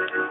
Thank you.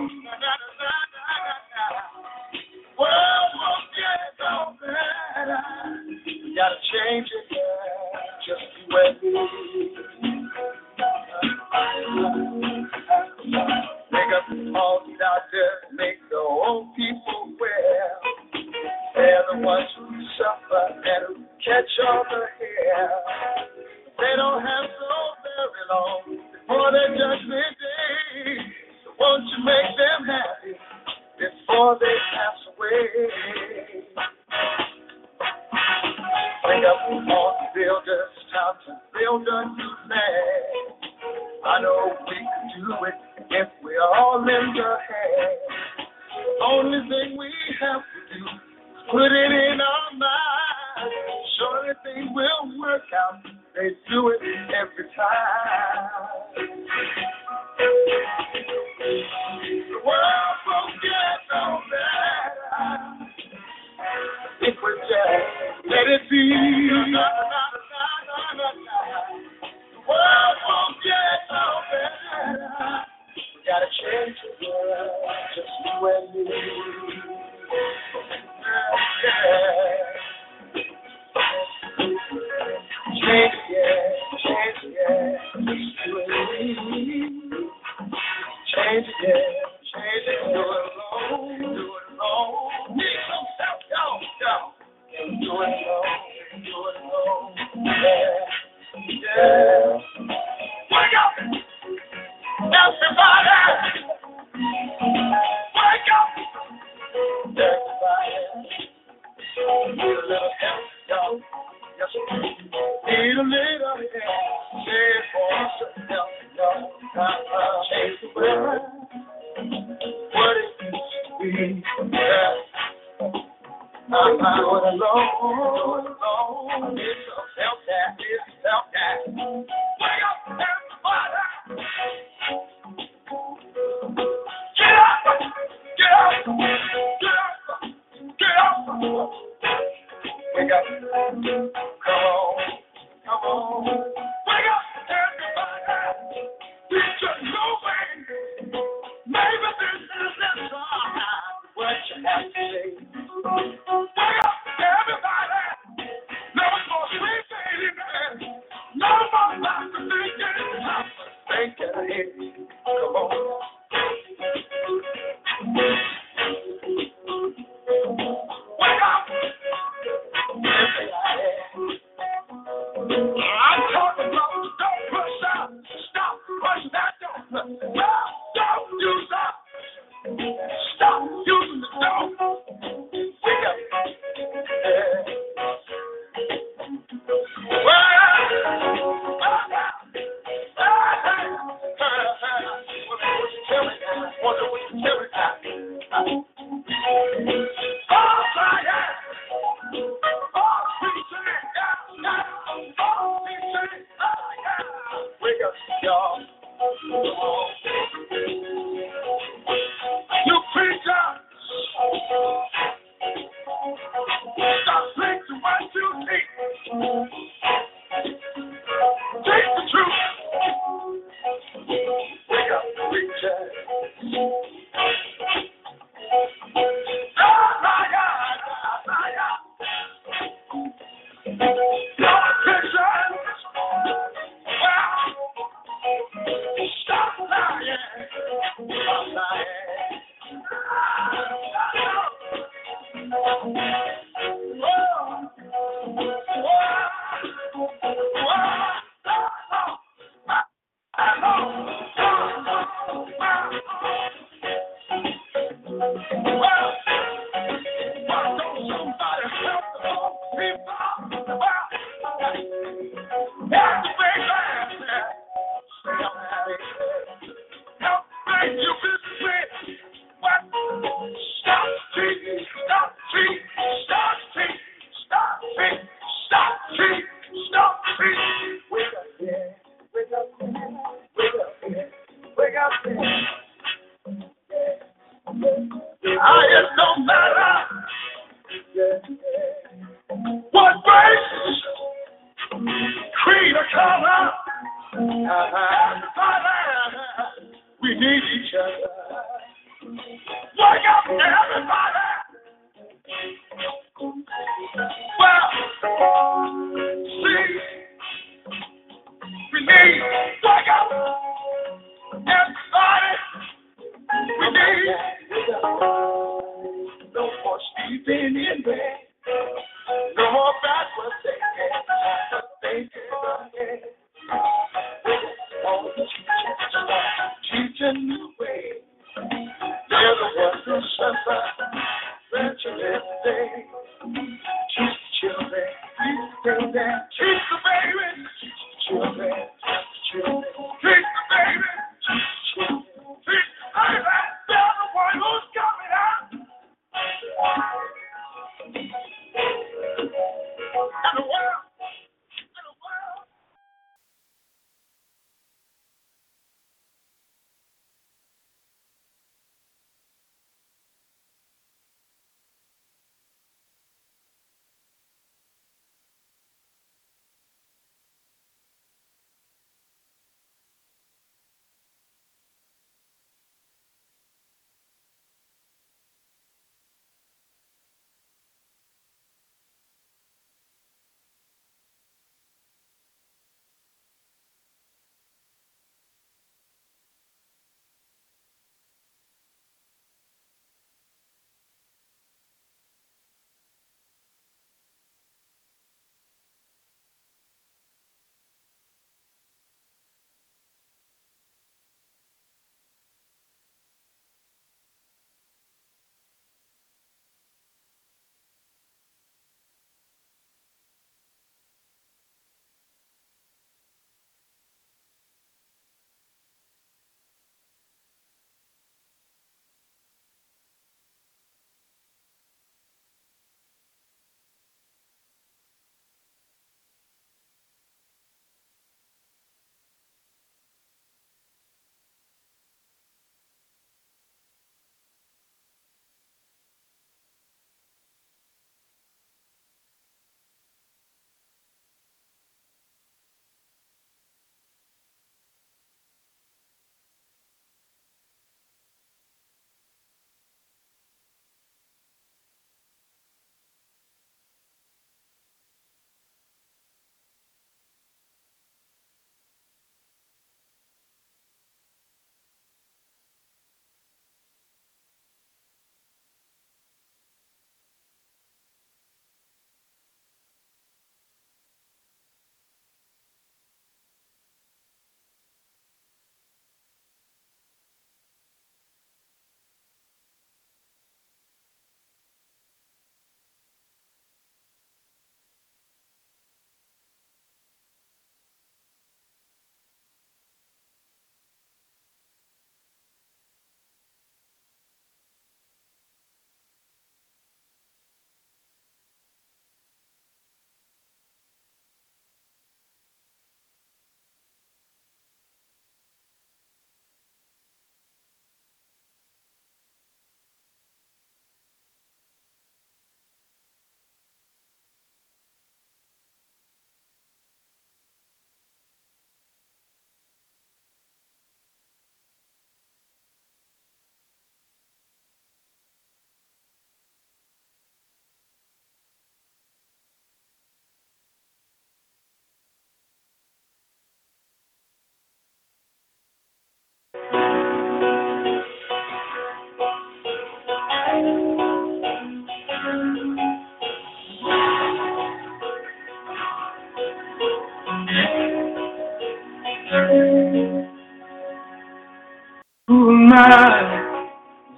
You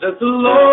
that the Lord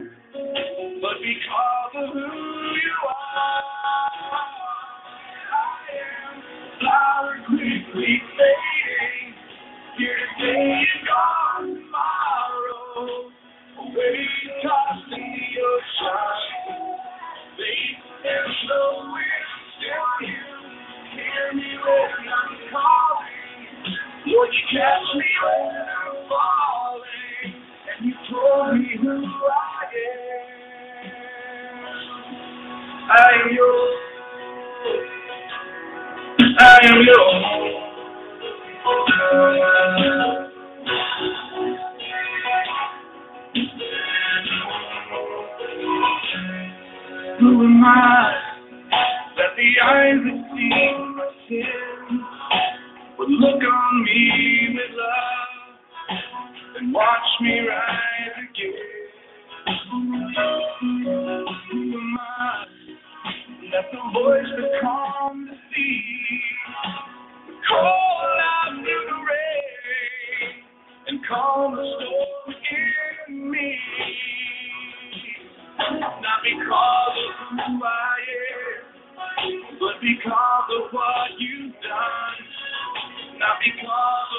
but because of who you are. I am flower quickly fading, here today and gone tomorrow. Away tossed in the ocean, faith and nowhere still you. Hear me when I'm calling, Lord, you catch me when I'm falling, and you told me who I am. I am yours. I am yours. Who am I that the eyes that see my sin would look on me with love and watch me rise again? Because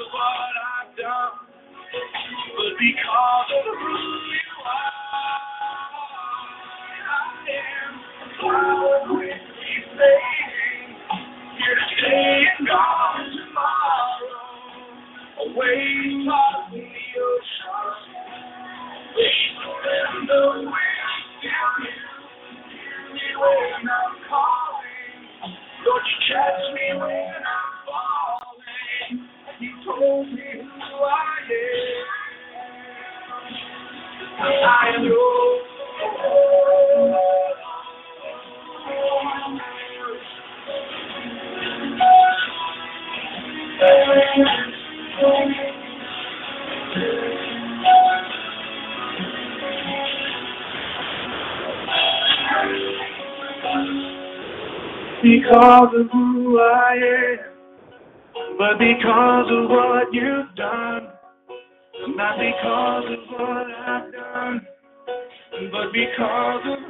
of what I've done, but because of who you. I am Because of who I am, but because of what you've done. Not because of what I've done, but because of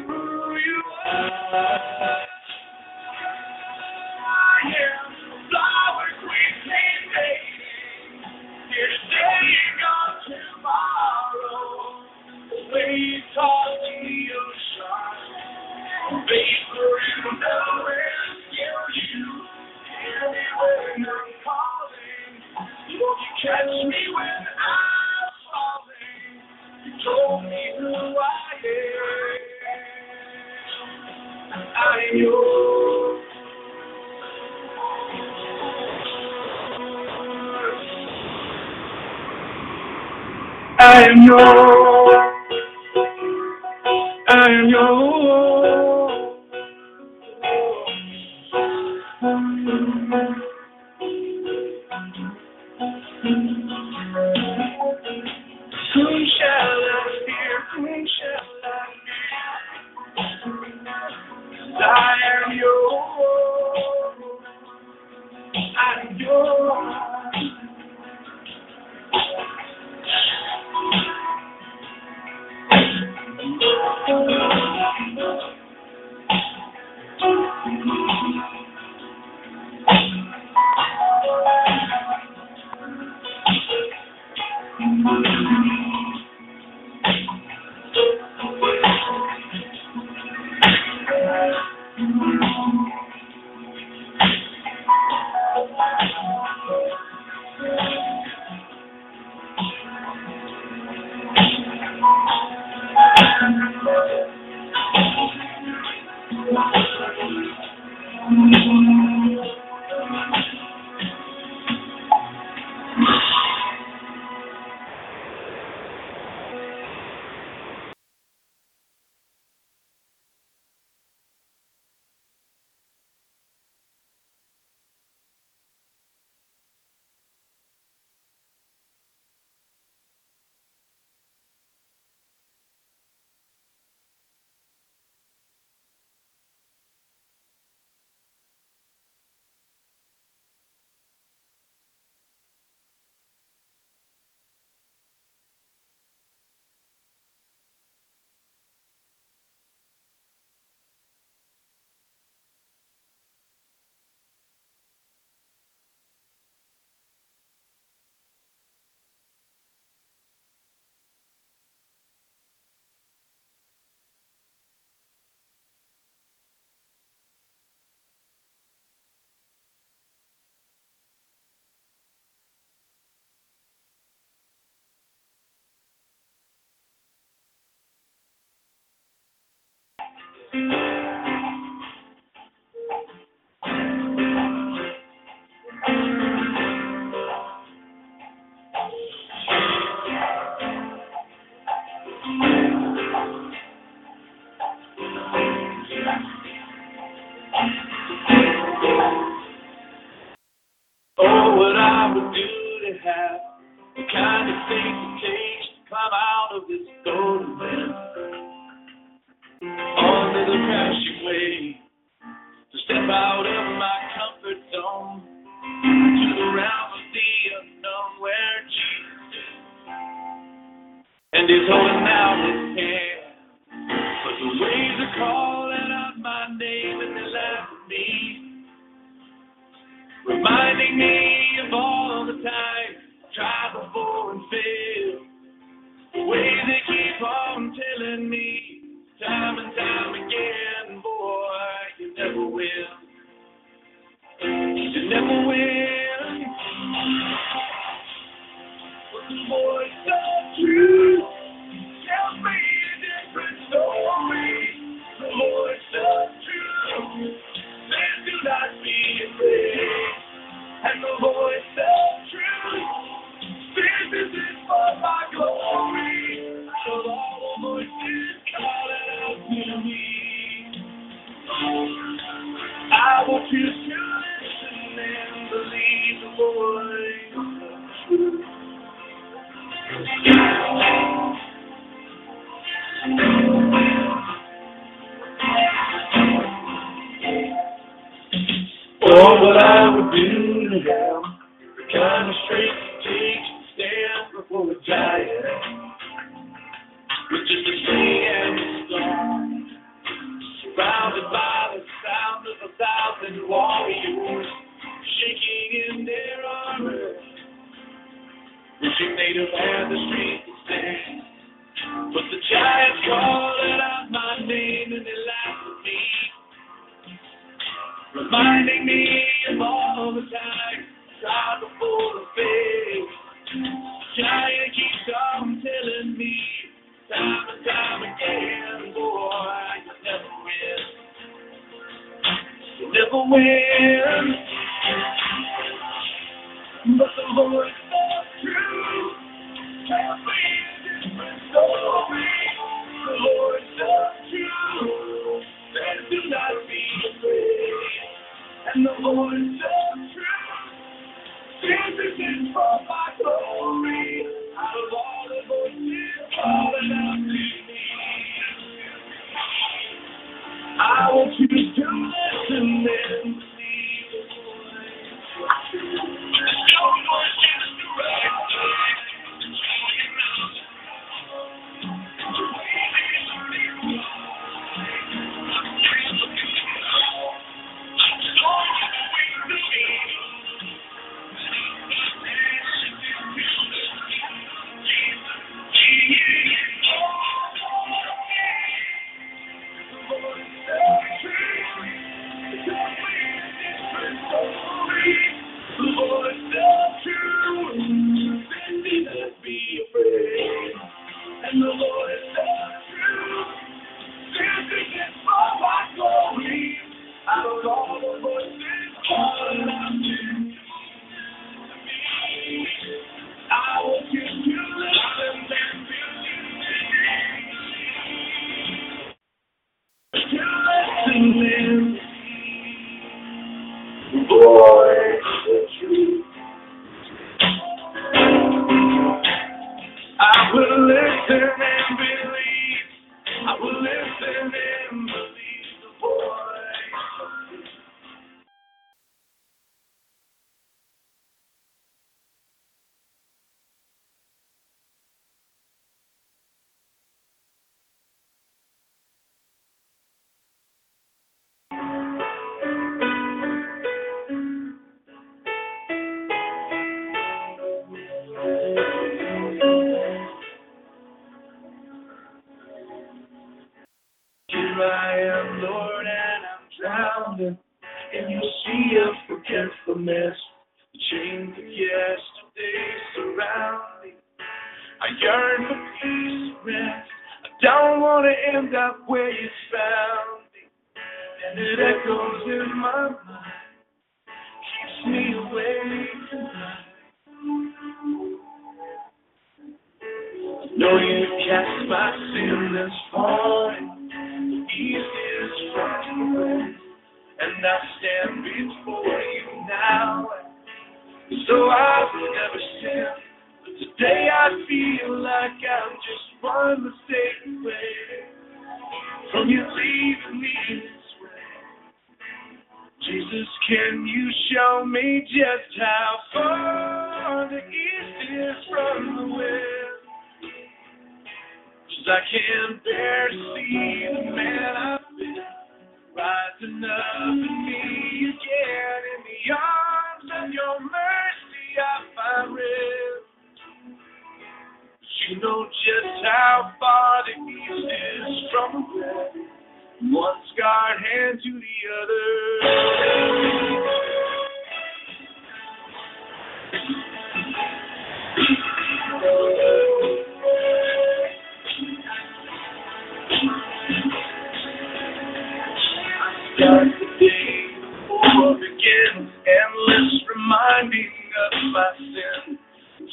begins, endless reminding of my sin.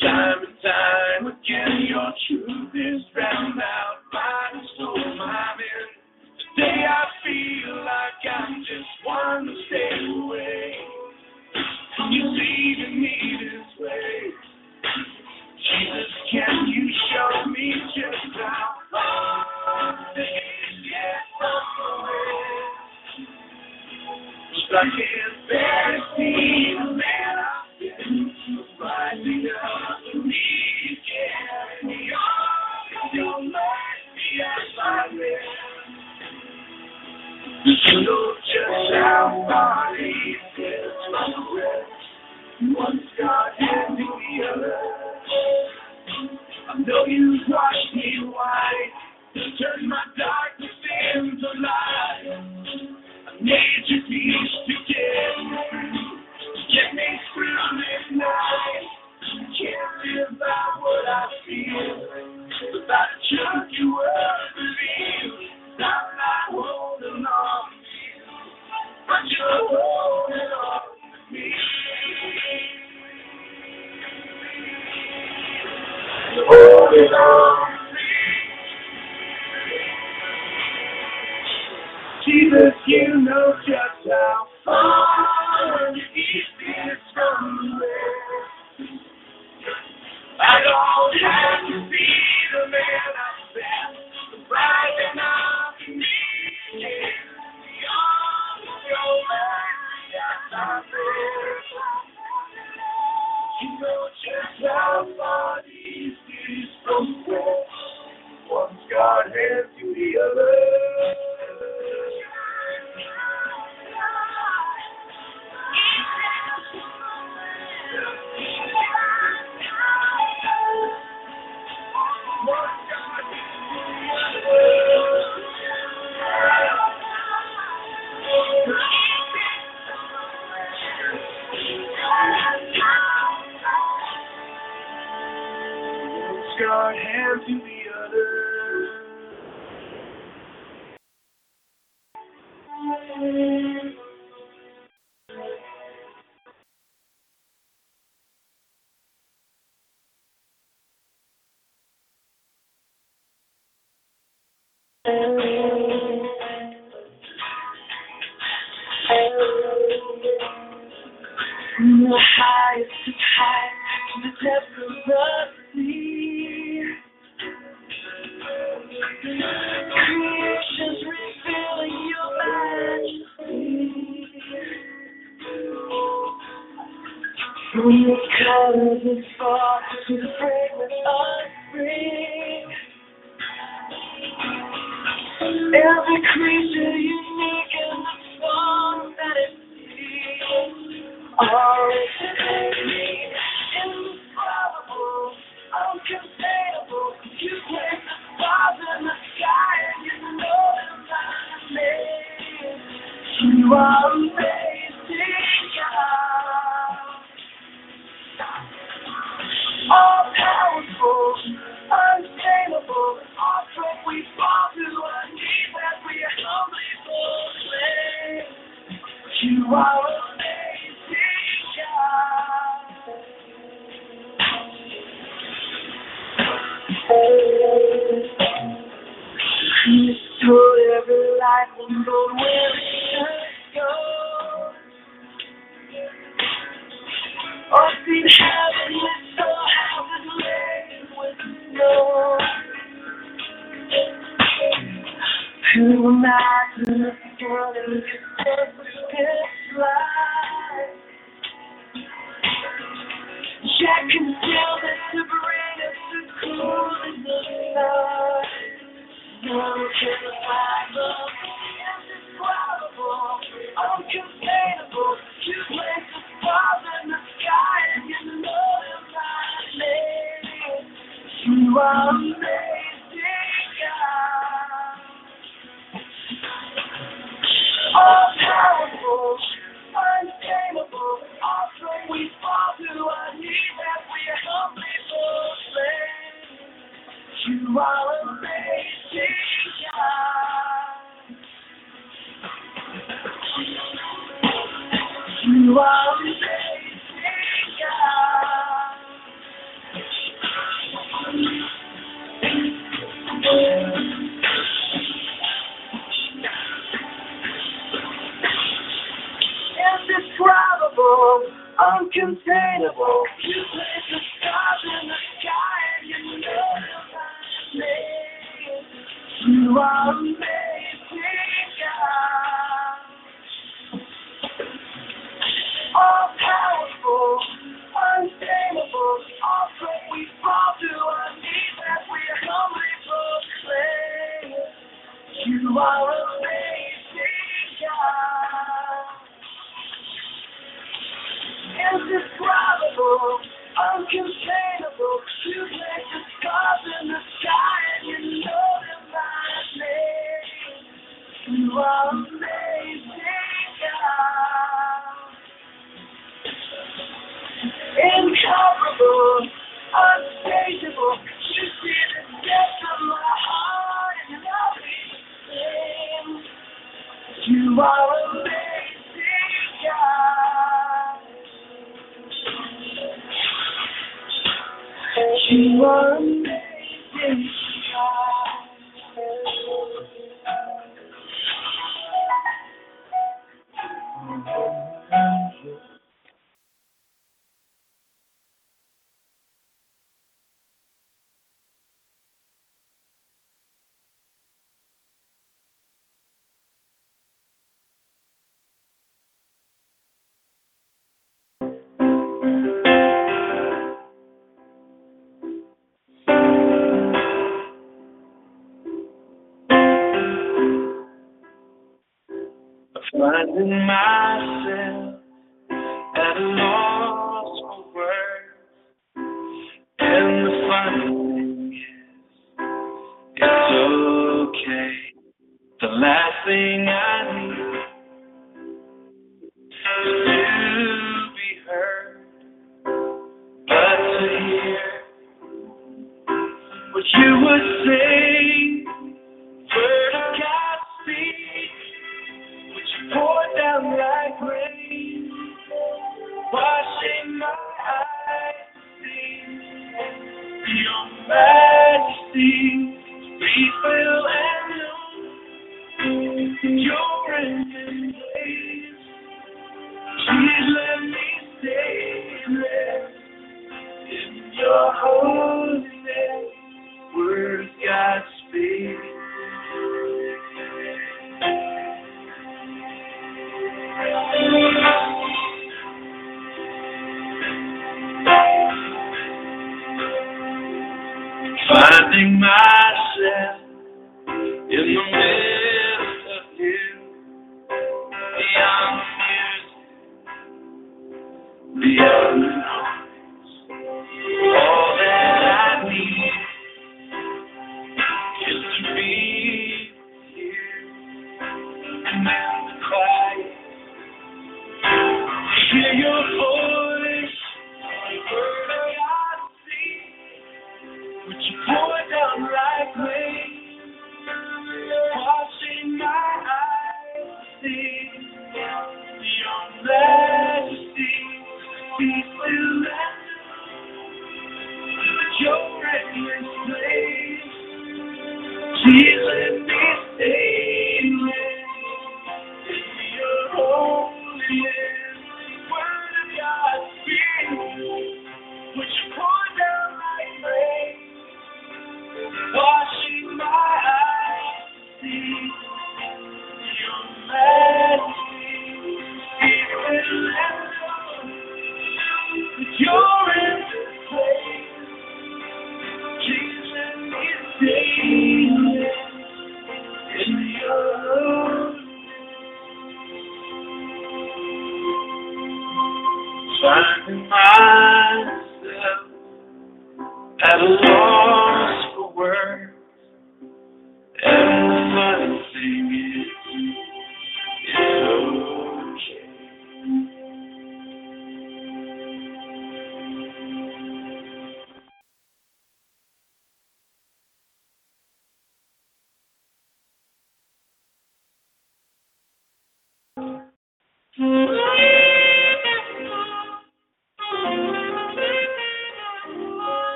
Time and time again, your truth is drowned out by the storm I'm in. Today I feel like I'm just one mistake away you leaving me this way. Jesus, can you show me just how turned my darkness into light. Need your peace to get me through this night. Can't live by what I feel, you believe. I'm not holding on to you, but you're holding on to me. Holding on Jesus, you know just how far the east is from the west. I don't have to be the man I've been, rising up to me again. Beyond your mercy, I find rest. You know just how far the east is from the west. One scarred hand to the other. You are Finding myself at a loss for words. And the funny thing is, it's okay. The last thing I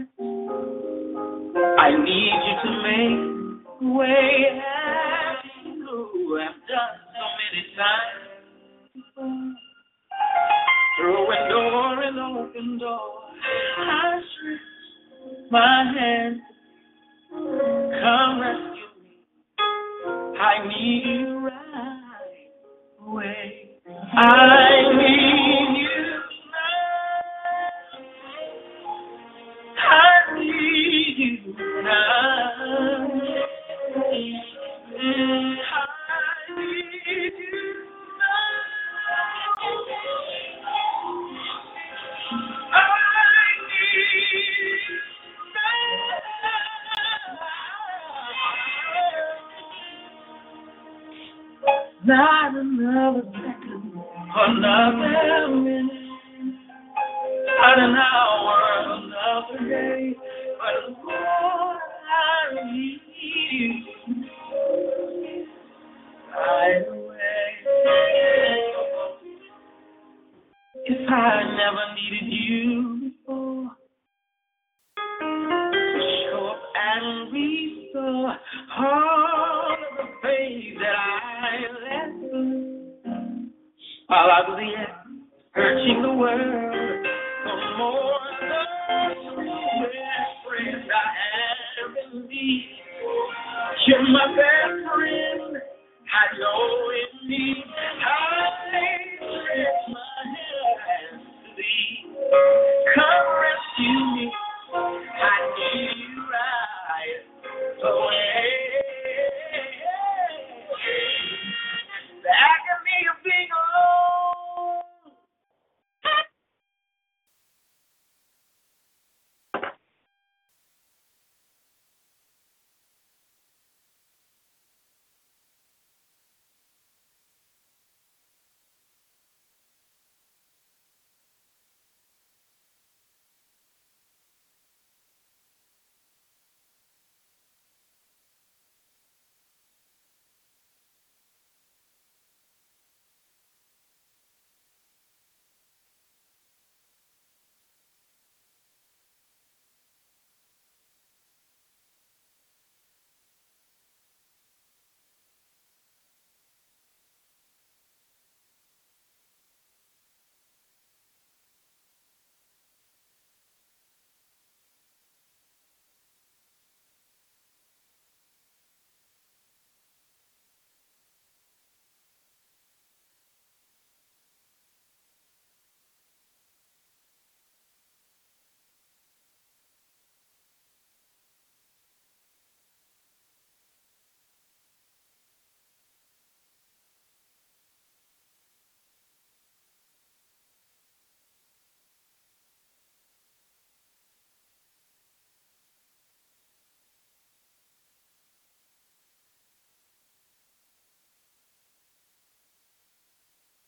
I need you to make way you have done so many times. Through a door and open door, I stretch my hand. Come rescue me. I need you right away. I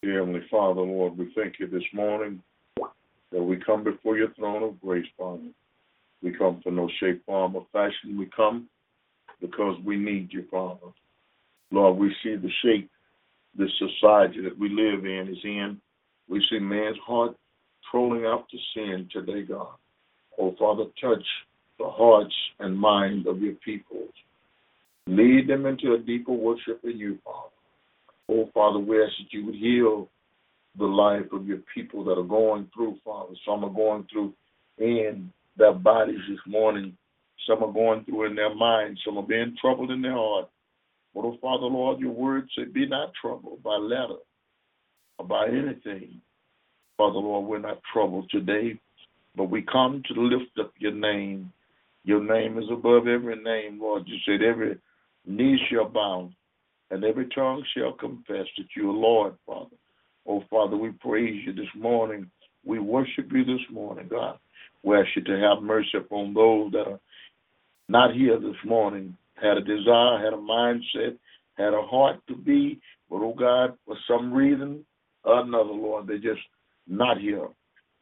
Dear Heavenly Father, Lord, we thank you this morning that we come before your throne of grace, Father. We come for no shape, form, or fashion. We come because we need you, Father. Lord, we see the shape this society that we live in is in. We see man's heart trolling after sin today, God. Oh, Father, touch the hearts and mind of your people. Lead them into a deeper worship in you, Father. Oh, Father, we ask that you would heal the life of your people that are going through, Father. Some are going through in their bodies this morning. Some are going through in their minds. Some are being troubled in their heart. But, oh, Father, Lord, your word said, be not troubled by letter or by anything. Father, Lord, we're not troubled today, but we come to lift up your name. Your name is above every name, Lord. You said every knee shall bow and every tongue shall confess that you are Lord, Father. Oh, Father, we praise you this morning. We worship you this morning, God. We ask you to have mercy upon those that are not here this morning, had a desire, had a mindset, had a heart to be, but oh God, for some reason or another, Lord, they're just not here.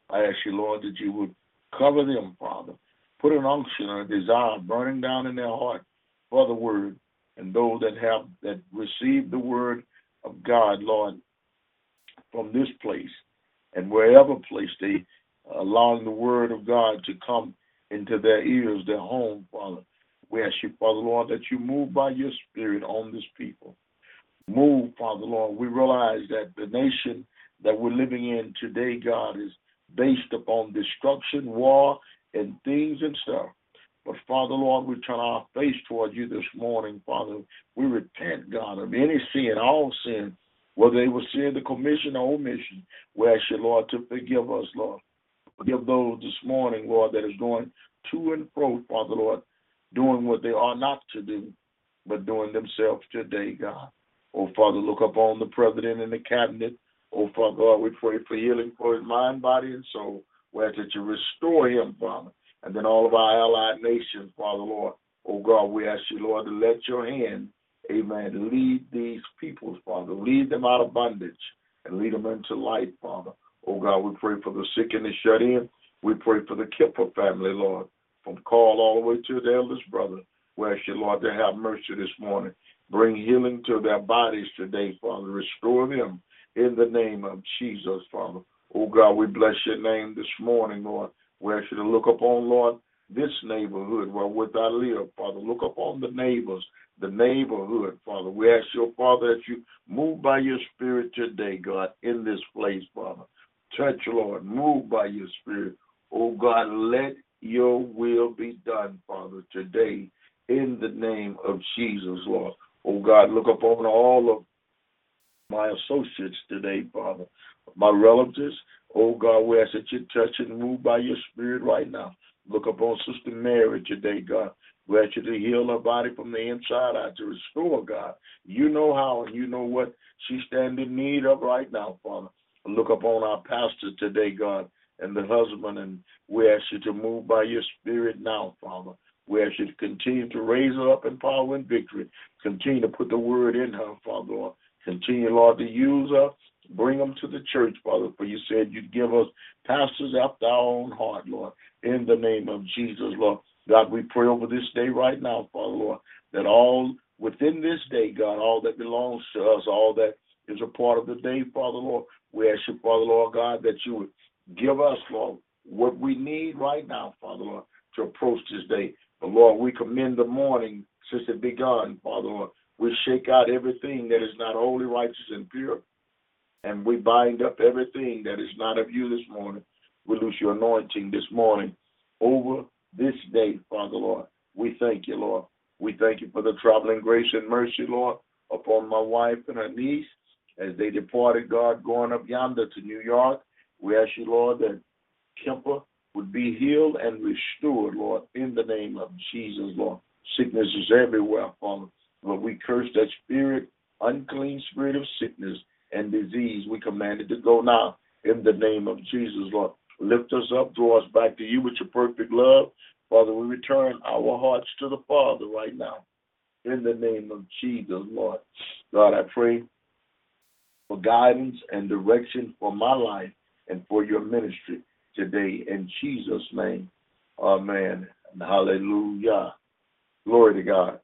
I ask you, Lord, that you would cover them, Father. Put an unction or a desire burning down in their heart for the word. And those that have that received the word of God, Lord, from this place and wherever place they allowing the word of God to come into their ears, their home, Father. We ask you, Father Lord, that you move by your spirit on this people. Move, Father Lord. We realize that the nation that we're living in today, God, is based upon destruction, war, and things and stuff. But Father Lord, we turn our face toward you this morning, Father. We repent, God, of any sin, all sin, whether it was sin, the commission or omission. We ask you, Lord, to forgive us, Lord. Forgive those this morning, Lord, that is going to and fro, Father Lord, doing what they are not to do, but doing themselves today, God. Oh, Father, look upon the president and the cabinet. Oh, Father God, we pray for healing for his mind, body, and soul. We ask that you restore him, Father, and then all of our allied nations, Father, Lord. Oh, God, we ask you, Lord, to let your hand, amen, lead these peoples, Father. Lead them out of bondage and lead them into light, Father. Oh, God, we pray for the sick and the shut in. We pray for the Kipper family, Lord, from Carl all the way to the eldest brother. We ask you, Lord, to have mercy this morning. Bring healing to their bodies today, Father. Restore them in the name of Jesus, Father. Oh, God, we bless your name this morning, Lord. We ask you to look upon, Lord, this neighborhood where with I live, Father. Look upon the neighbors, the neighborhood, Father. We ask your Father that you move by your spirit today, God, in this place, Father. Touch, Lord. Move by your spirit. Oh, God, let your will be done, Father, today in the name of Jesus, Lord. Oh, God, look upon all of my associates today, Father, my relatives. Oh, God, we ask that you touch and move by your spirit right now. Look upon Sister Mary today, God. We ask you to heal her body from the inside out, to restore, God. You know how and you know what she stands in need of right now, Father. Look upon our pastor today, God, and the husband, and we ask you to move by your spirit now, Father. We ask you to continue to raise her up in power and victory. Continue to put the word in her, Father, Continue, Lord, to use her. Bring them to the church, Father, for you said you'd give us pastors after our own heart, Lord, in the name of Jesus, Lord. God, we pray over this day right now, Father, Lord, that all within this day, God, all that belongs to us, all that is a part of the day, Father, Lord, we ask you, Father, Lord God, that you would give us, Lord, what we need right now, Father, Lord, to approach this day. But Lord, we commend the morning since it begun, Father, Lord. We shake out everything that is not holy, righteous, and pure. And we bind up everything that is not of you this morning. We lose your anointing this morning over this day, Father, Lord. We thank you, Lord. We thank you for the traveling grace and mercy, Lord, upon my wife and her niece as they departed, God, going up yonder to New York. We ask you, Lord, that Kemper would be healed and restored, Lord, in the name of Jesus, Lord. Sickness is everywhere, Father. But we curse that spirit, unclean spirit of sickness and disease. We command it to go now in the name of Jesus, Lord. Lift us up, draw us back to you with your perfect love. Father, we return our hearts to the Father right now in the name of Jesus, Lord. God, I pray for guidance and direction for my life and for your ministry today in Jesus' name. Amen. And hallelujah. Glory to God.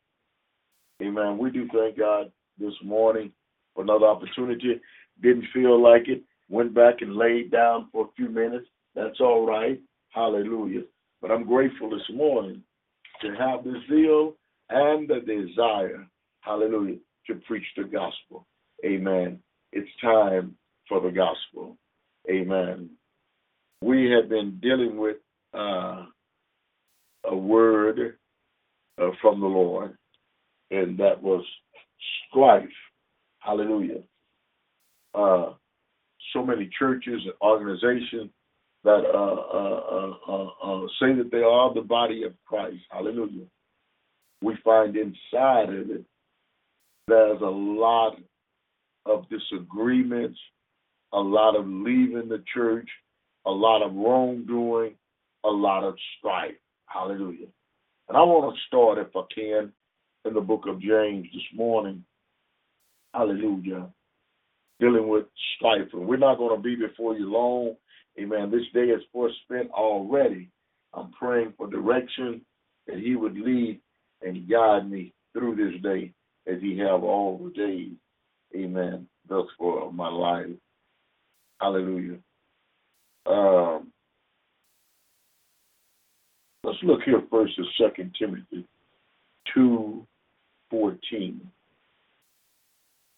Amen. We do thank God this morning for another opportunity. Didn't feel like it. Went back and laid down for a few minutes. That's all right. Hallelujah. But I'm grateful this morning to have the zeal and the desire, hallelujah, to preach the gospel. Amen. It's time for the gospel. Amen. We have been dealing with uh, a word uh, from the Lord, and that was strife. Hallelujah. Uh, so many churches and organizations that uh, uh, uh, say that they are the body of Christ. Hallelujah. We find inside of it there's a lot of disagreements, a lot of leaving the church, a lot of wrongdoing, a lot of strife. Hallelujah. And I want to start, if I can, in the book of James this morning. Hallelujah. Dealing with strife. And we're not going to be before you long. Amen. This day is for spent already. I'm praying for direction that He would lead and guide me through this day as He have all the days. Amen. Thus for my life. Hallelujah. Um, let's look here first at Second Timothy two fourteen.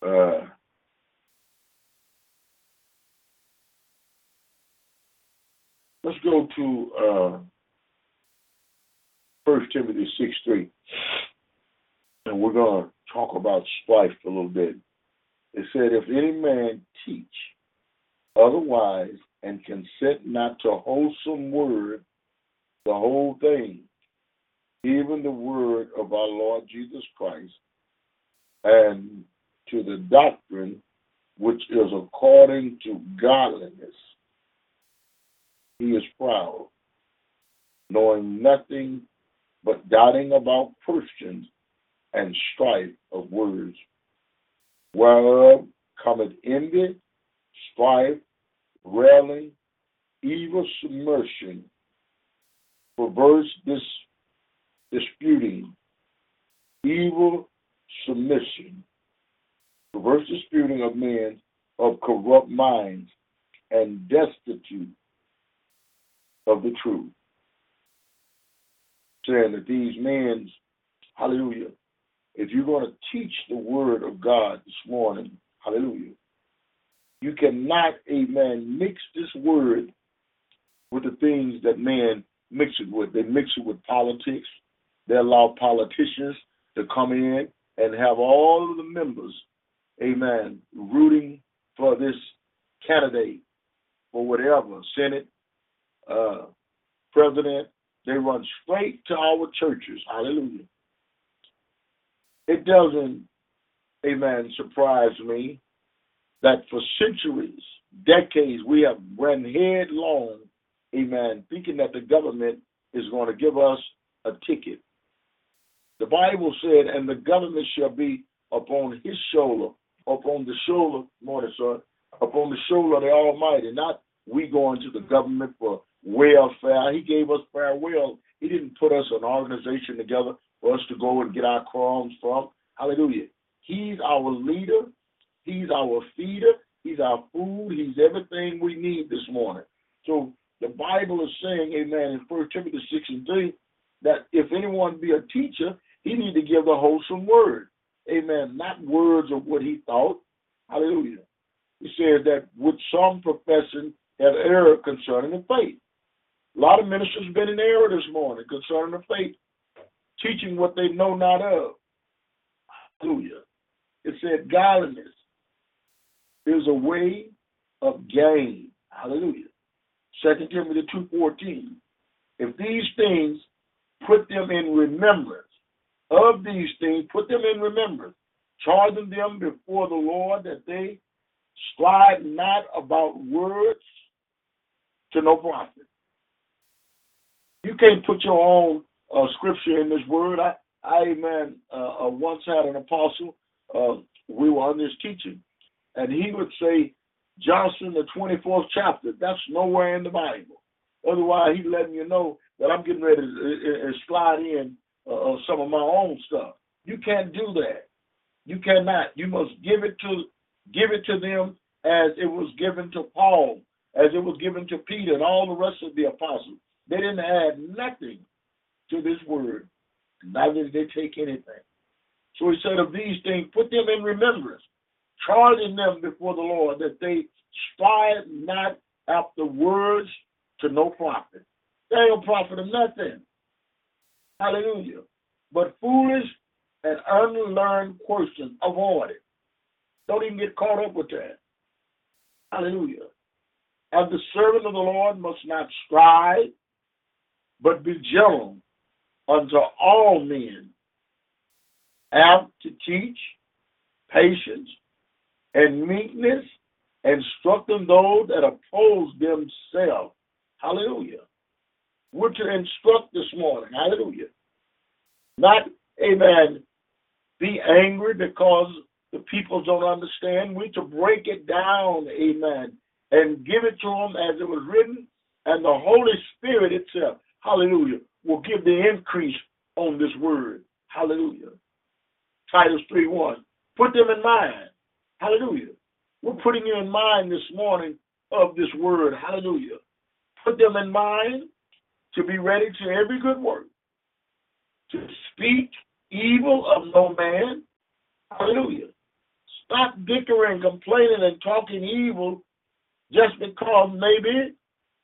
Uh, let's go to uh, First Timothy six three, and we're going to talk about strife a little bit. It said, "If any man teach otherwise and consent not to wholesome word, the whole thing, even the word of our Lord Jesus Christ, and to the doctrine which is according to godliness. He is proud, knowing nothing but doubting about persons and strife of words, whereof cometh envy, strife, railing, evil submersion, perverse dis, disputing, evil submission, perverse disputing of men of corrupt minds and destitute of the truth. Saying that these men, hallelujah, if you're going to teach the word of God this morning, hallelujah, you cannot, amen, mix this word with the things that man mix it with. They mix it with politics. They allow politicians to come in and have all of the members, amen, rooting for this candidate or whatever, Senate, uh, president. They run straight to our churches. Hallelujah. It doesn't, amen, surprise me that for centuries, decades, we have run headlong, amen, thinking that the government is going to give us a ticket. The Bible said, and the government shall be upon his shoulder, upon the shoulder, morning, son, upon the shoulder of the Almighty, not we going to the government for welfare. He gave us farewell. He didn't put us an organization together for us to go and get our crumbs from. Hallelujah. He's our leader. He's our feeder. He's our food. He's everything we need this morning. So the Bible is saying, amen, in 1 Timothy 6 and 3, that if anyone be a teacher, he need to give the wholesome word. Amen. Not words of what he thought. Hallelujah. He says that with some profession have error concerning the faith. A lot of ministers have been in error this morning concerning the faith, teaching what they know not of. Hallelujah. It said godliness is a way of gain. Hallelujah. Second Timothy 2.14. If these things put them in remembrance, of these things put them in remembrance, charging them before the Lord that they strive not about words to no profit. You can't put your own uh, scripture in this word. I, I man, uh, uh, once had an apostle. Uh, we were on this teaching, and he would say, Johnson, the 24th chapter. That's nowhere in the Bible. Otherwise, he's letting you know that I'm getting ready to uh, uh, slide in uh, some of my own stuff. You can't do that. You cannot. You must give it to give it to them as it was given to Paul, as it was given to Peter and all the rest of the apostles. They didn't add nothing to this word, neither did they take anything. So he said, of these things, put them in remembrance, charging them before the Lord that they strive not after words to no profit. They gonna profit them nothing. Hallelujah. But foolish and unlearned questions, avoid it. Don't even get caught up with that. Hallelujah. And the servant of the Lord must not strive, but be gentle unto all men, apt to teach, patience, and meekness, instructing those that oppose themselves. Hallelujah. We're to instruct this morning. Hallelujah. Not, amen, be angry because the people don't understand. We're to break it down, amen, and give it to them as it was written, and the Holy Spirit itself, hallelujah, will give the increase on this word. Hallelujah. Titus 3 1. Put them in mind. Hallelujah. We're putting you in mind this morning of this word. Hallelujah. Put them in mind to be ready to every good work, to speak evil of no man. Hallelujah. Stop bickering, complaining, and talking evil just because maybe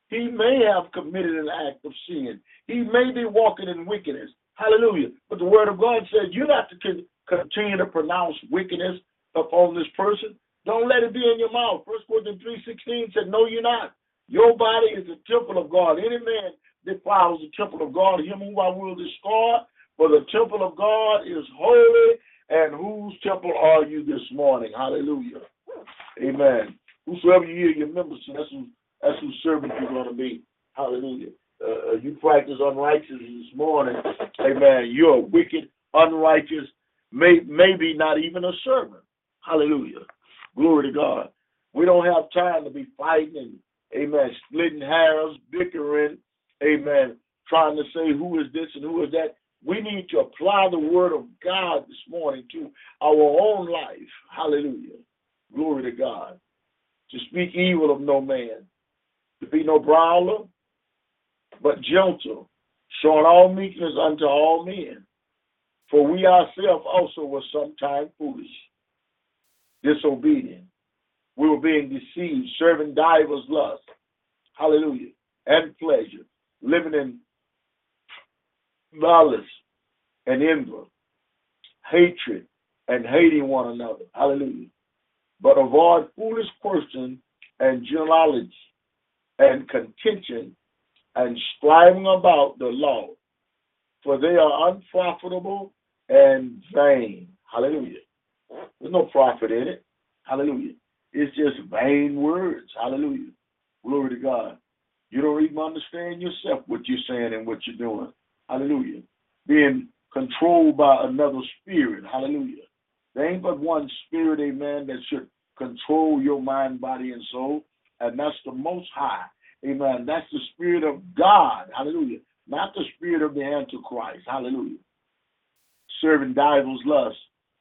he may have committed an act of sin. He may be walking in wickedness. Hallelujah. But the word of God says you're not to continue to pronounce wickedness upon this person. Don't let it be in your mouth. First Corinthians 3.16 said, No, you're not. Your body is the temple of God. Any man defiles the temple of God, him whom I will destroy. For the temple of God is holy, and whose temple are you this morning? Hallelujah. Amen. Whosoever you hear your members to, that's who that's whose servant you're going to be. Hallelujah. Uh, uh, you practice unrighteousness this morning. Amen. You're wicked, unrighteous, may, maybe not even a servant. Hallelujah. Glory to God. We don't have time to be fighting and, amen, splitting hairs, bickering, amen, trying to say who is this and who is that. We need to apply the word of God this morning to our own life. Hallelujah. Glory to God. To speak evil of no man, to be no brawler, but gentle, showing all meekness unto all men. For we ourselves also were sometime foolish, disobedient. We were being deceived, serving divers lusts, hallelujah, and pleasure, living in malice and envy, hatred, and hating one another. Hallelujah. But avoid foolish questions and genealogy and contention and striving about the law, for they are unprofitable and vain. Hallelujah. There's no profit in it. Hallelujah. It's just vain words. Hallelujah. Glory to God. You don't even understand yourself what you're saying and what you're doing. Hallelujah. Being controlled by another spirit. Hallelujah. There ain't but one spirit, amen, that should control your mind, body, and soul, and that's the most high. Amen. That's the spirit of God. Hallelujah. Not the spirit of the Antichrist. Hallelujah. Serving divers lust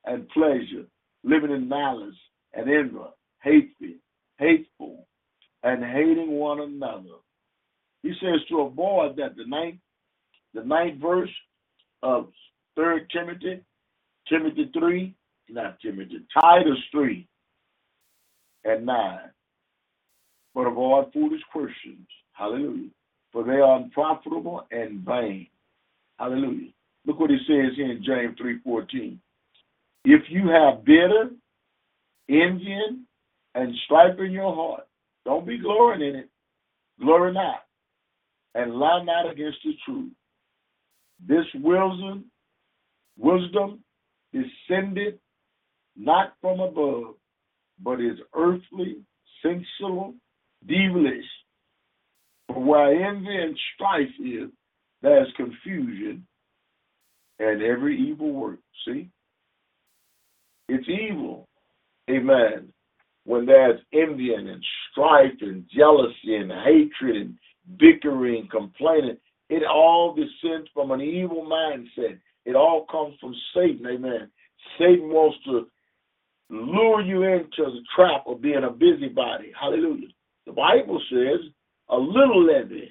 and pleasure, living in malice and envy, hateful, hateful, and hating one another. He says to avoid that the ninth, the ninth verse of Third Timothy, Timothy three, not Timothy, Titus three and nine. But avoid foolish questions. Hallelujah. For they are unprofitable and vain. Hallelujah. Look what he says here in James 3:14. If you have bitter, envying, and strife in your heart, don't be glorying in it. Glory not, and lie not against the truth. This wisdom, wisdom is descended not from above, but is earthly, sensual, devilish. For where envy and strife is, there's confusion and every evil work. See? It's evil. Amen. When there's envy and strife and jealousy and hatred and bickering, complaining, it all descends from an evil mindset. It all comes from Satan. Amen. Satan wants to lure you into the trap of being a busybody. Hallelujah. The Bible says a little levy,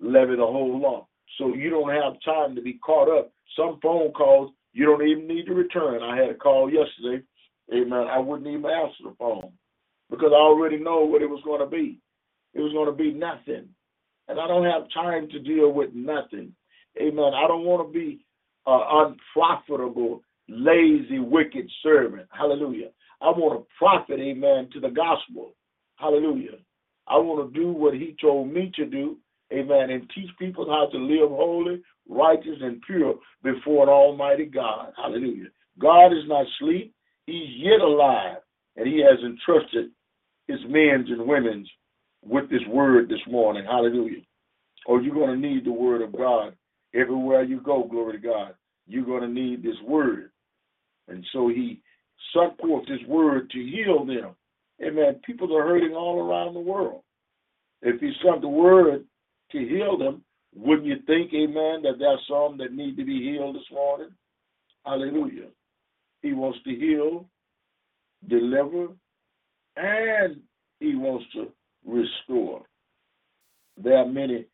levy the whole law. So you don't have time to be caught up. Some phone calls you don't even need to return. I had a call yesterday. Amen. I wouldn't even answer the phone because I already know what it was going to be. It was going to be nothing. And I don't have time to deal with nothing. Amen. I don't want to be an unprofitable, lazy, wicked servant. Hallelujah. I want to profit, amen, to the gospel. Hallelujah. I want to do what he told me to do, amen, and teach people how to live holy, righteous, and pure before an almighty God. Hallelujah. God is not asleep. He's yet alive, and he has entrusted his men's and women with this word this morning. Hallelujah. Or oh, you're going to need the word of God everywhere you go. Glory to God. You're going to need this word. And so he sent forth this word to heal them. Amen. People are hurting all around the world. If he sent the word to heal them, wouldn't you think, amen, that there's some that need to be healed this morning? Hallelujah. He wants to heal, deliver, and he wants to restore. There are many,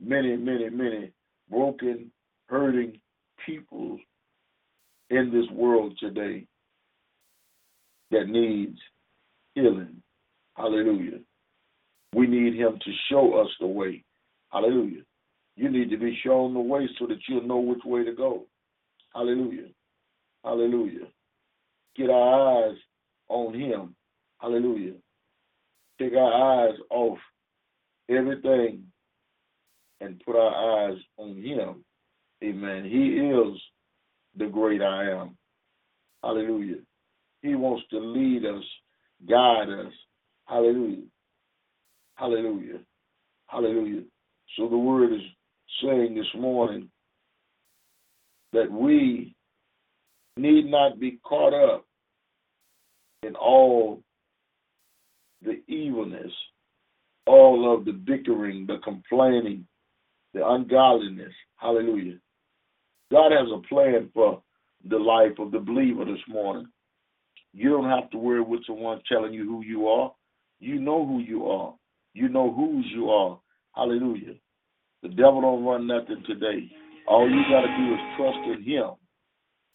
many, many, many broken, hurting people in this world today that needs healing. Hallelujah. We need him to show us the way. Hallelujah. You need to be shown the way so that you'll know which way to go. Hallelujah. Hallelujah. Get our eyes on him. Hallelujah. Take our eyes off everything and put our eyes on him. Amen. He is the great I am. Hallelujah. He wants to lead us, guide us. Hallelujah. Hallelujah. Hallelujah. So the word is saying this morning that we need not be caught up in all the evilness, all of the bickering, the complaining, the ungodliness. Hallelujah. God has a plan for the life of the believer this morning. You don't have to worry with someone telling you who you are. You know who you are. You know whose you are. Hallelujah. The devil don't run nothing today. All you got to do is trust in him.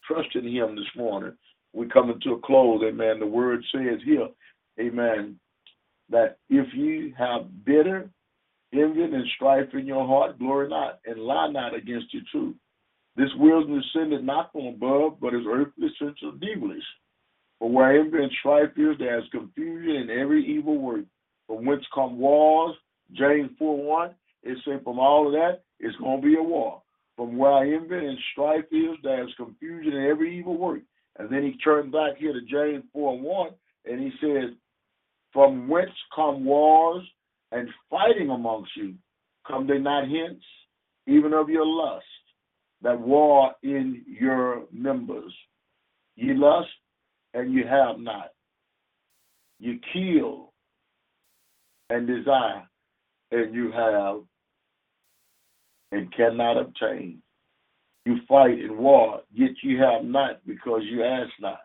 Trust in him this morning. We're coming to a close, amen. The word says here, amen, that if you have bitter, envy, and strife in your heart, glory not, and lie not against the truth. This wisdom is sended not from above, but is earthly, sensual, devilish. For where envy and strife is, there is confusion in every evil work. From whence come wars, James 4 1, it said from all of that, it's going to be a war. From where envy and strife is, there is confusion in every evil work. And then he turned back here to James 4 1, and he says, From whence come wars and fighting amongst you? Come they not hence, even of your lust, that war in your members? Ye lust, and you have not. You kill and desire, and you have and cannot obtain. You fight in war, yet you have not because you ask not.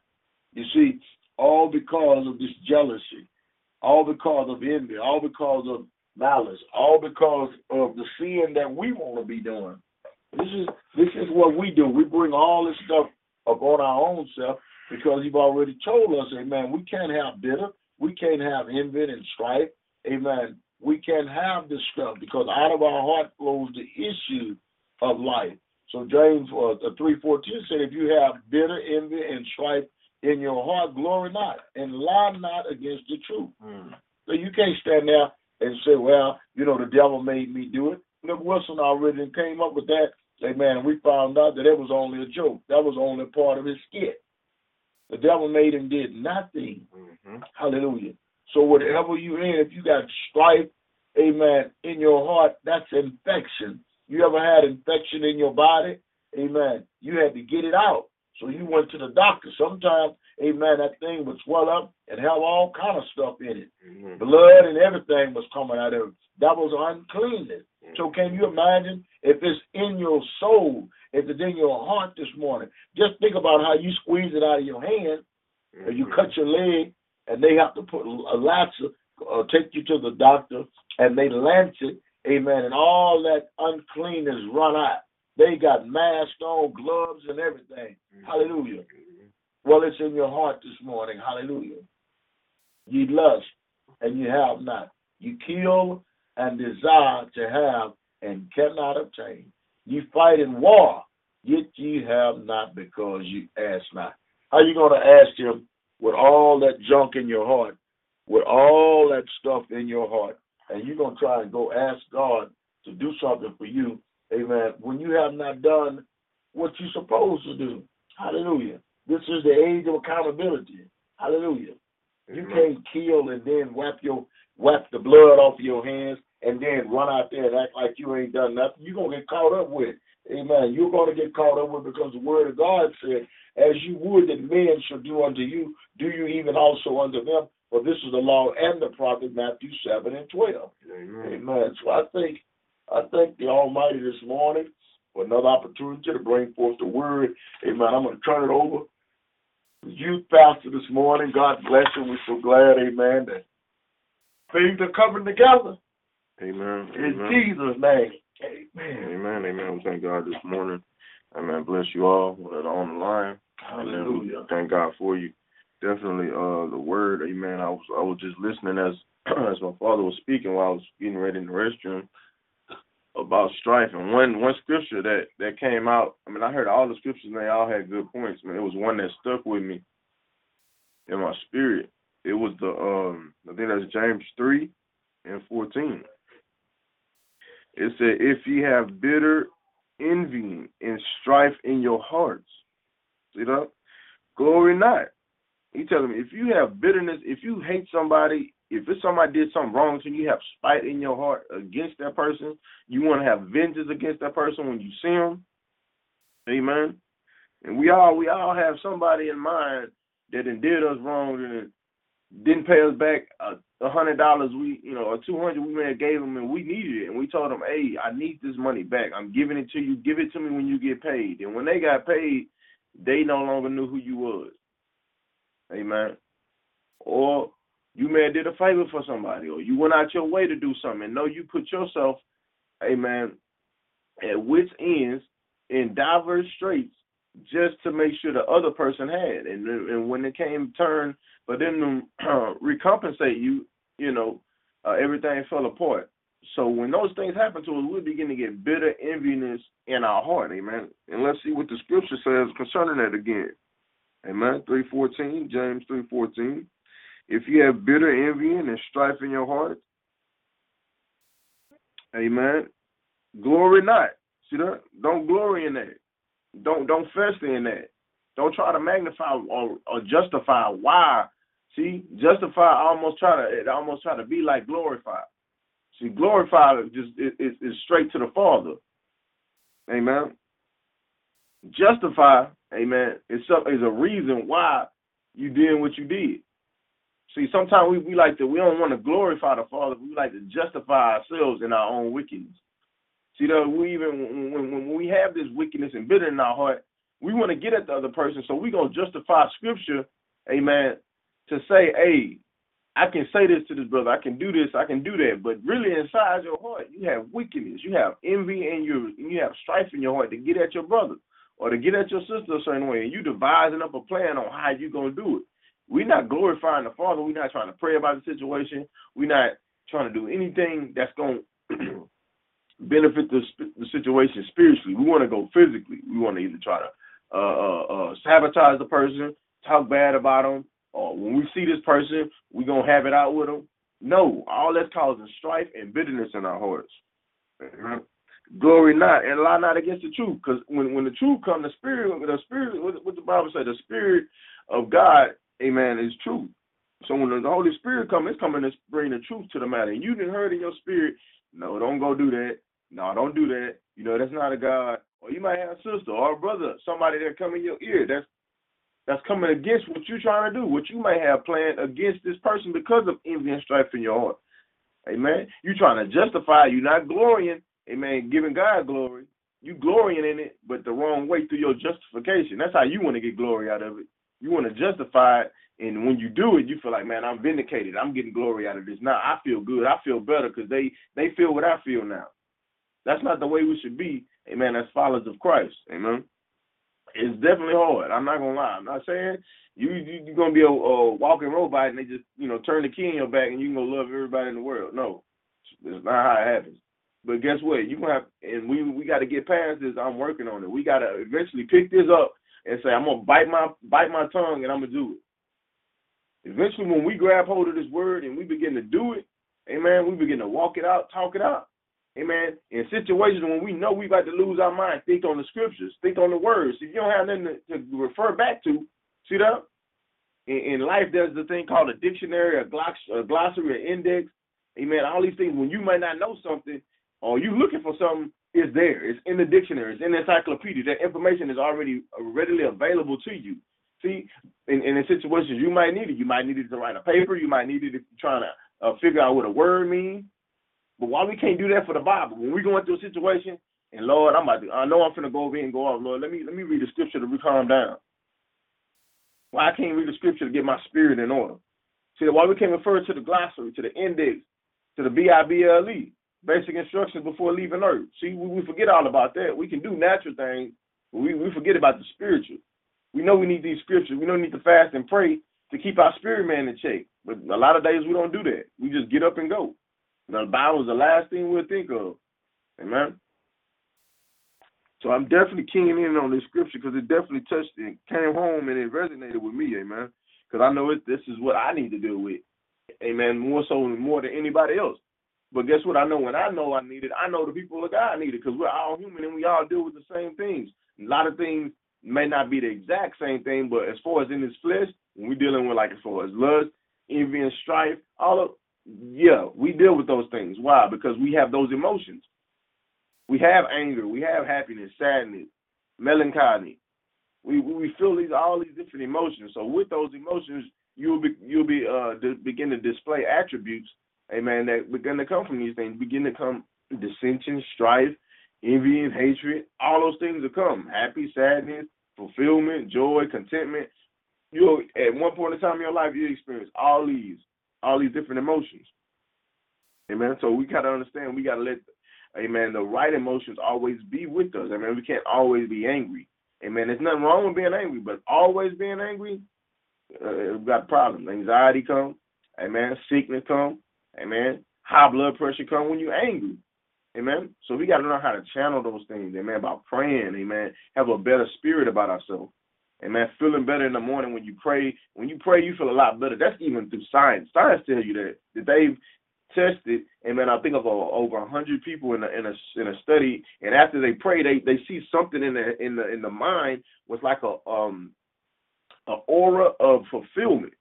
You see, all because of this jealousy, all because of envy, all because of malice, all because of the sin that we want to be doing. This is this is what we do. We bring all this stuff upon our own self because you've already told us, amen, we can't have bitter, we can't have envy and strife, amen. We can't have this stuff because out of our heart flows the issue of life. So James uh, 3.14 said, if you have bitter envy and strife in your heart, glory not, and lie not against the truth. Mm. So you can't stand there and say, well, you know, the devil made me do it. Look, Wilson already came up with that. Amen. We found out that it was only a joke. That was only part of his skit. The devil made him did nothing. Mm-hmm. Hallelujah. So whatever you're in, if you got strife, amen, in your heart, that's infection. You ever had infection in your body? Amen. You had to get it out. So you went to the doctor. Sometimes, amen, that thing would swell up and have all kind of stuff in it. Mm-hmm. Blood and everything was coming out of it. That was uncleanness. Mm-hmm. So can you imagine if it's in your soul if it's in your heart this morning, just think about how you squeeze it out of your hand, mm-hmm. and you cut your leg, and they have to put a lancet, uh, take you to the doctor, and they lance it, amen, and all that uncleanness run out. They got masks on, gloves, and everything. Mm-hmm. Hallelujah. Well, it's in your heart this morning. Hallelujah. You lust, and you have not. You kill and desire to have and cannot obtain. You fight in war, yet ye have not because you ask not. How you going to ask him with all that junk in your heart, with all that stuff in your heart, and you're going to try and go ask God to do something for you, amen, when you have not done what you're supposed to do. Hallelujah. This is the age of accountability. Hallelujah. You can't kill and then wipe your wipe the blood off your hands and then run out there and act like you ain't done nothing. You're gonna get caught up with. Amen. You're gonna get caught up with because the word of God said, As you would that men should do unto you, do you even also unto them. For this is the law and the prophet Matthew seven and twelve. Amen. Amen. So I think I thank the Almighty this morning for another opportunity to bring forth the word. Amen. I'm going to turn it over to youth pastor this morning. God bless you. We're so glad, amen, that things are coming together Amen. in Amen. Jesus' name. Amen. Amen. Amen. We thank God this morning. Amen. Bless you all that are on the line. Amen. Hallelujah. thank God for you. Definitely, uh, the word. Amen. I was I was just listening as as my father was speaking while I was getting ready in the restroom about strife. And one one scripture that that came out. I mean, I heard all the scriptures and they all had good points. Man, it was one that stuck with me in my spirit. It was the um I think that's James three and fourteen. It said, "If ye have bitter envying and strife in your hearts, see that? Glory not." He telling me if you have bitterness, if you hate somebody, if it's somebody did something wrong to you, you have spite in your heart against that person. You want to have vengeance against that person when you see them. Amen. And we all we all have somebody in mind that did us wrong and didn't pay us back a hundred dollars we you know or two hundred we may have gave them and we needed it and we told them hey I need this money back I'm giving it to you give it to me when you get paid and when they got paid they no longer knew who you was amen or you may have did a favor for somebody or you went out your way to do something and know you put yourself amen at wits ends in diverse straits just to make sure the other person had and and when it came turn for them to uh, recompensate you, you know, uh, everything fell apart. So when those things happen to us, we begin to get bitter enviness in our heart, amen. And let's see what the scripture says concerning that again. Amen. Three fourteen, James three fourteen. If you have bitter envying and strife in your heart, amen. Glory not. See that? Don't glory in that. Don't don't fester in that. Don't try to magnify or, or justify why. See, justify almost try to it almost try to be like glorify. See, glorify just is, is, is straight to the Father. Amen. Justify, amen, some is a reason why you did what you did. See, sometimes we, we like to we don't want to glorify the Father, we like to justify ourselves in our own wickedness. See, though we even when, when we have this wickedness and bitter in our heart, we want to get at the other person, so we're gonna justify scripture, amen, to say, hey, I can say this to this brother, I can do this, I can do that. But really inside your heart, you have wickedness, you have envy and you you have strife in your heart to get at your brother or to get at your sister a certain way, and you devising up a plan on how you gonna do it. We're not glorifying the Father, we're not trying to pray about the situation, we're not trying to do anything that's gonna benefit the, the situation spiritually. We want to go physically. We want to either try to uh, uh, uh, sabotage the person, talk bad about them, or when we see this person, we're gonna have it out with them. No, all that's causing strife and bitterness in our hearts. Amen. Glory not and lie not against the truth, because when when the truth comes, the spirit, the spirit, what, what the Bible say, the spirit of God, Amen, is truth. So when the Holy Spirit comes, it's coming to bring the truth to the matter. And you didn't heard in your spirit, no, don't go do that. No, don't do that. You know, that's not a God. Or you might have a sister or a brother, somebody that come in your ear. That's that's coming against what you're trying to do, what you may have planned against this person because of envy and strife in your heart. Amen. You trying to justify, you're not glorying, amen, giving God glory. You glorying in it, but the wrong way through your justification. That's how you want to get glory out of it. You want to justify it, and when you do it, you feel like, man, I'm vindicated. I'm getting glory out of this. Now I feel good. I feel better because they they feel what I feel now. That's not the way we should be, amen, as followers of Christ. Amen. It's definitely hard. I'm not gonna lie. I'm not saying you, you you're gonna be a, a walking robot and they just you know turn the key in your back and you can go love everybody in the world. No, That's not how it happens. But guess what? You gonna have, and we we got to get past this. I'm working on it. We got to eventually pick this up and say, I'm gonna bite my bite my tongue and I'm gonna do it. Eventually, when we grab hold of this word and we begin to do it, amen, we begin to walk it out, talk it out. Amen. In situations when we know we about to lose our mind, think on the scriptures, think on the words. If you don't have nothing to, to refer back to, see that? In, in, life, there's the thing called a dictionary, a, a glossary, an index. Amen. All these things, when you might not know something or you looking for something, it's there. It's in the dictionary. It's in the encyclopedia. That information is already readily available to you. See, in, in situations you might need it. You might need it to write a paper. You might need it if you're trying to uh, figure out what a word means. But why we can't do that for the Bible? When we're going through a situation, and Lord, I'm about to, I know I'm finna go over here and go off. Lord, let me let me read the scripture to calm down. Why I can't read the scripture to get my spirit in order? See, why we can't refer to the glossary, to the index, to the B I B L E, basic instructions before leaving Earth. See, we, we forget all about that. We can do natural things, but we, we forget about the spiritual. We know we need these scriptures. We know we need to fast and pray to keep our spirit man in check. But a lot of days we don't do that. We just get up and go. The Bible is the last thing we'll think of. Amen. So I'm definitely keying in on this scripture because it definitely touched and came home, and it resonated with me, amen. Because I know it, this is what I need to deal with, amen. More so, more than anybody else. But guess what? I know when I know I need it, I know the people of God need it because we're all human and we all deal with the same things. A lot of things may not be the exact same thing, but as far as in this flesh, when we're dealing with like as far as lust, envy, and strife, all of yeah, we deal with those things. Why? Because we have those emotions. We have anger, we have happiness, sadness, melancholy. We we feel these all these different emotions. So with those emotions, you'll be you'll be uh begin to display attributes, amen, that begin to come from these things. Begin to come dissension, strife, envy, and hatred. All those things will come. Happy, sadness, fulfillment, joy, contentment. You'll at one point in time in your life you experience all these all these different emotions. Amen. So we gotta understand we gotta let Amen. The right emotions always be with us. Amen. We can't always be angry. Amen. There's nothing wrong with being angry, but always being angry, uh, we've got problems. Anxiety come. Amen. Sickness come. Amen. High blood pressure come when you're angry. Amen. So we got to know how to channel those things. Amen. About praying. Amen. Have a better spirit about ourselves. Amen. Feeling better in the morning when you pray. When you pray, you feel a lot better. That's even through science. Science tells you that that they've tested. And man, I think of uh, over a hundred people in a in a in a study. And after they pray, they they see something in the in the in the mind was like a um an aura of fulfillment.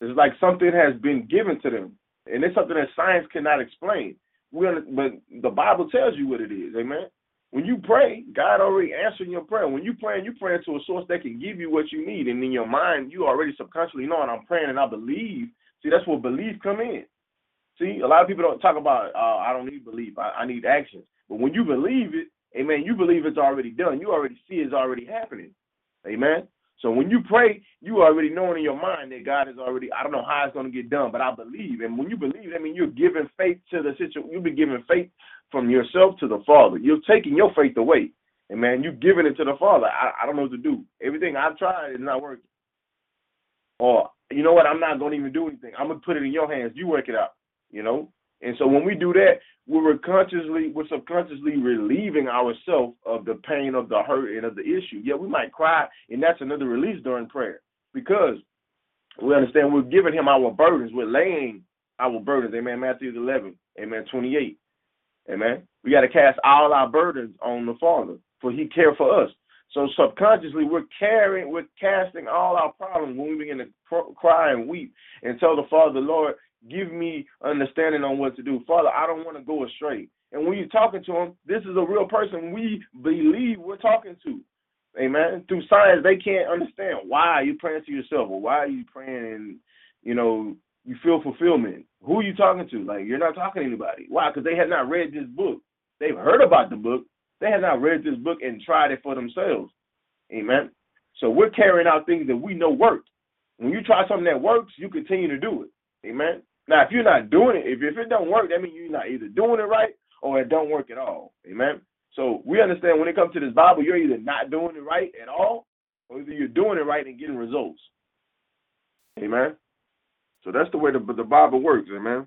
It's like something has been given to them, and it's something that science cannot explain. We but the Bible tells you what it is. Amen. When you pray, God already answering your prayer. When you pray, you praying to a source that can give you what you need. And in your mind, you already subconsciously know, and I'm praying and I believe. See, that's where belief come in. See, a lot of people don't talk about, uh, I don't need belief. I, I need action. But when you believe it, amen, you believe it's already done. You already see it's already happening. Amen. So when you pray, you already know in your mind that God is already, I don't know how it's going to get done, but I believe. And when you believe, I mean, you're giving faith to the situation. You'll be giving faith from yourself to the Father. You're taking your faith away. And man, you're giving it to the Father. I, I don't know what to do. Everything I've tried is not working. Or, you know what, I'm not going to even do anything. I'm going to put it in your hands. You work it out, you know? And so when we do that, we're consciously, we're subconsciously relieving ourselves of the pain, of the hurt, and of the issue. Yeah, we might cry, and that's another release during prayer because we understand we're giving Him our burdens. We're laying our burdens. Amen. Matthew 11. Amen. 28. Amen. We got to cast all our burdens on the Father, for He cares for us. So subconsciously, we're carrying, we're casting all our problems when we begin to cry and weep and tell the Father, Lord, give me understanding on what to do. Father, I don't want to go astray. And when you're talking to them, this is a real person we believe we're talking to. Amen. Through science, they can't understand why you praying to yourself or why are you praying and, you know, you feel fulfillment. Who are you talking to? Like, you're not talking to anybody. Why? Because they have not read this book. They've heard about the book. They have not read this book and tried it for themselves. Amen. So we're carrying out things that we know work. When you try something that works, you continue to do it. Amen. Now, if you're not doing it, if, if it don't work, that means you're not either doing it right or it don't work at all. Amen. So we understand when it comes to this Bible, you're either not doing it right at all, or either you're doing it right and getting results. Amen. So that's the way the, the Bible works, amen.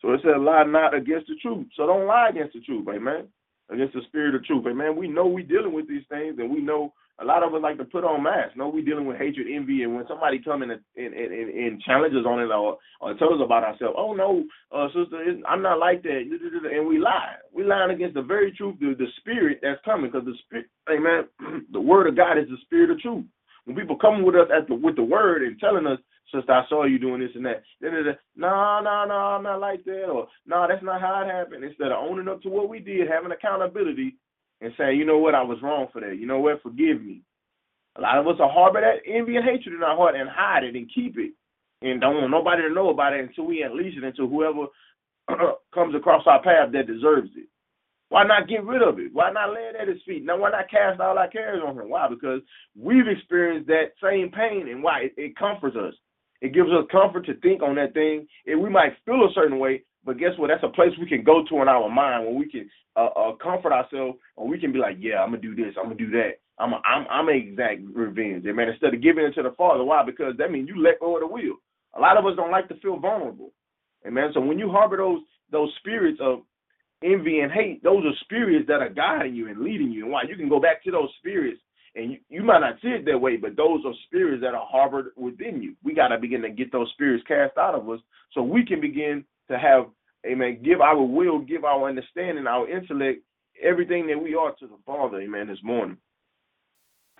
So it said, lie not against the truth. So don't lie against the truth, amen. Against the spirit of truth, amen. We know we're dealing with these things, and we know a lot of us like to put on masks. No, we're dealing with hatred, envy, and when somebody come in and, and, and, and challenges on it or, or tells us about ourselves, oh no, uh, sister, I'm not like that, and we lie. We lying against the very truth, the, the spirit that's coming, because the spirit, amen, the word of God is the spirit of truth. When people come with us at the with the word and telling us, sister, I saw you doing this and that, then it's no, no, no, I'm not like that, or no, that's not how it happened. Instead of owning up to what we did, having accountability, and saying, you know what, I was wrong for that. You know what, forgive me. A lot of us are harbor that envy and hatred in our heart and hide it and keep it and don't want nobody to know about it until we unleash it until whoever comes across our path that deserves it. Why not get rid of it? Why not lay it at his feet? Now, why not cast all our cares on him? Why? Because we've experienced that same pain, and why? It, it comforts us. It gives us comfort to think on that thing. And we might feel a certain way, but guess what? That's a place we can go to in our mind where we can uh, uh, comfort ourselves, or we can be like, "Yeah, I'm gonna do this. I'm gonna do that. I'm a, I'm I'm exact revenge." And man, instead of giving it to the Father, why? Because that means you let go of the wheel. A lot of us don't like to feel vulnerable, and man, so when you harbor those those spirits of envy and hate, those are spirits that are guiding you and leading you. And why? You can go back to those spirits, and you, you might not see it that way, but those are spirits that are harbored within you. We got to begin to get those spirits cast out of us, so we can begin to have, amen, give our will, give our understanding, our intellect, everything that we are to the Father, amen, this morning.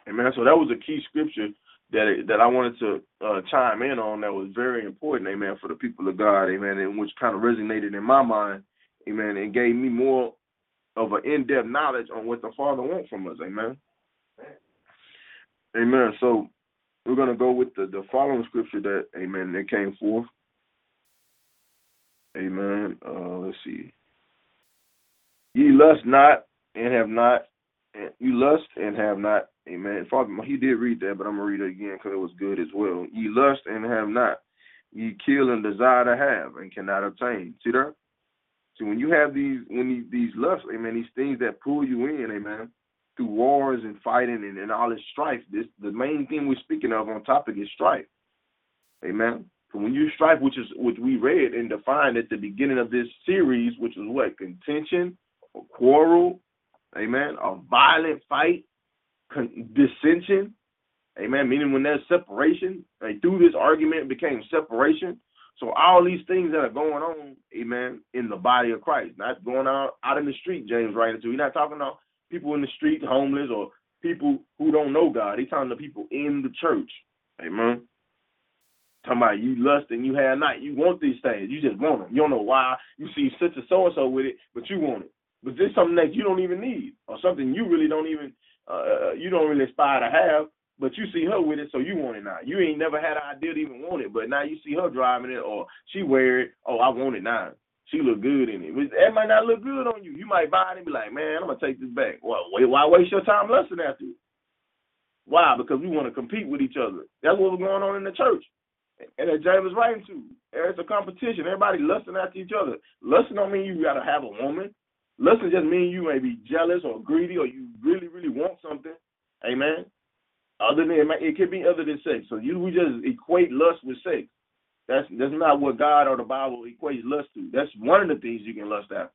Amen. So that was a key scripture that that I wanted to uh, chime in on that was very important, amen, for the people of God, amen, and which kind of resonated in my mind, amen, and gave me more of an in-depth knowledge on what the Father wants from us, amen. Amen. So we're gonna go with the, the following scripture that, amen, that came forth. Amen. Uh, let's see. Ye lust not and have not, you lust and have not. Amen. Father, he did read that, but I'm gonna read it again because it was good as well. Ye lust and have not. Ye kill and desire to have and cannot obtain. See there? So when you have these, when these, these lusts, amen, these things that pull you in, amen, through wars and fighting and, and all this strife, this the main thing we're speaking of on topic is strife. Amen. When you strife, which is which we read and defined at the beginning of this series, which is what contention, a quarrel, amen, a violent fight, con- dissension, amen. Meaning when there's separation, like through this argument became separation. So all these things that are going on, amen, in the body of Christ, not going out out in the street. James writing to. He's not talking about people in the street, homeless, or people who don't know God. He's talking to people in the church, amen. Talking about you lust and you have not. You want these things. You just want them. You don't know why. You see such a so and so with it, but you want it. But this something that you don't even need, or something you really don't even uh, you don't really aspire to have. But you see her with it, so you want it now. You ain't never had an idea to even want it, but now you see her driving it, or she wear it. Oh, I want it now. She look good in it. It might not look good on you. You might buy it and be like, man, I'm gonna take this back. Wait, why waste your time lusting after it? Why? Because we want to compete with each other. That's what was going on in the church. And that James was writing to. There's a competition. Everybody lusting after each other. Lusting don't mean you gotta have a woman. Lusting just mean you may be jealous or greedy or you really, really want something. Amen. Other than it could be other than sex. So you we just equate lust with sex. That's that's not what God or the Bible equates lust to. That's one of the things you can lust after.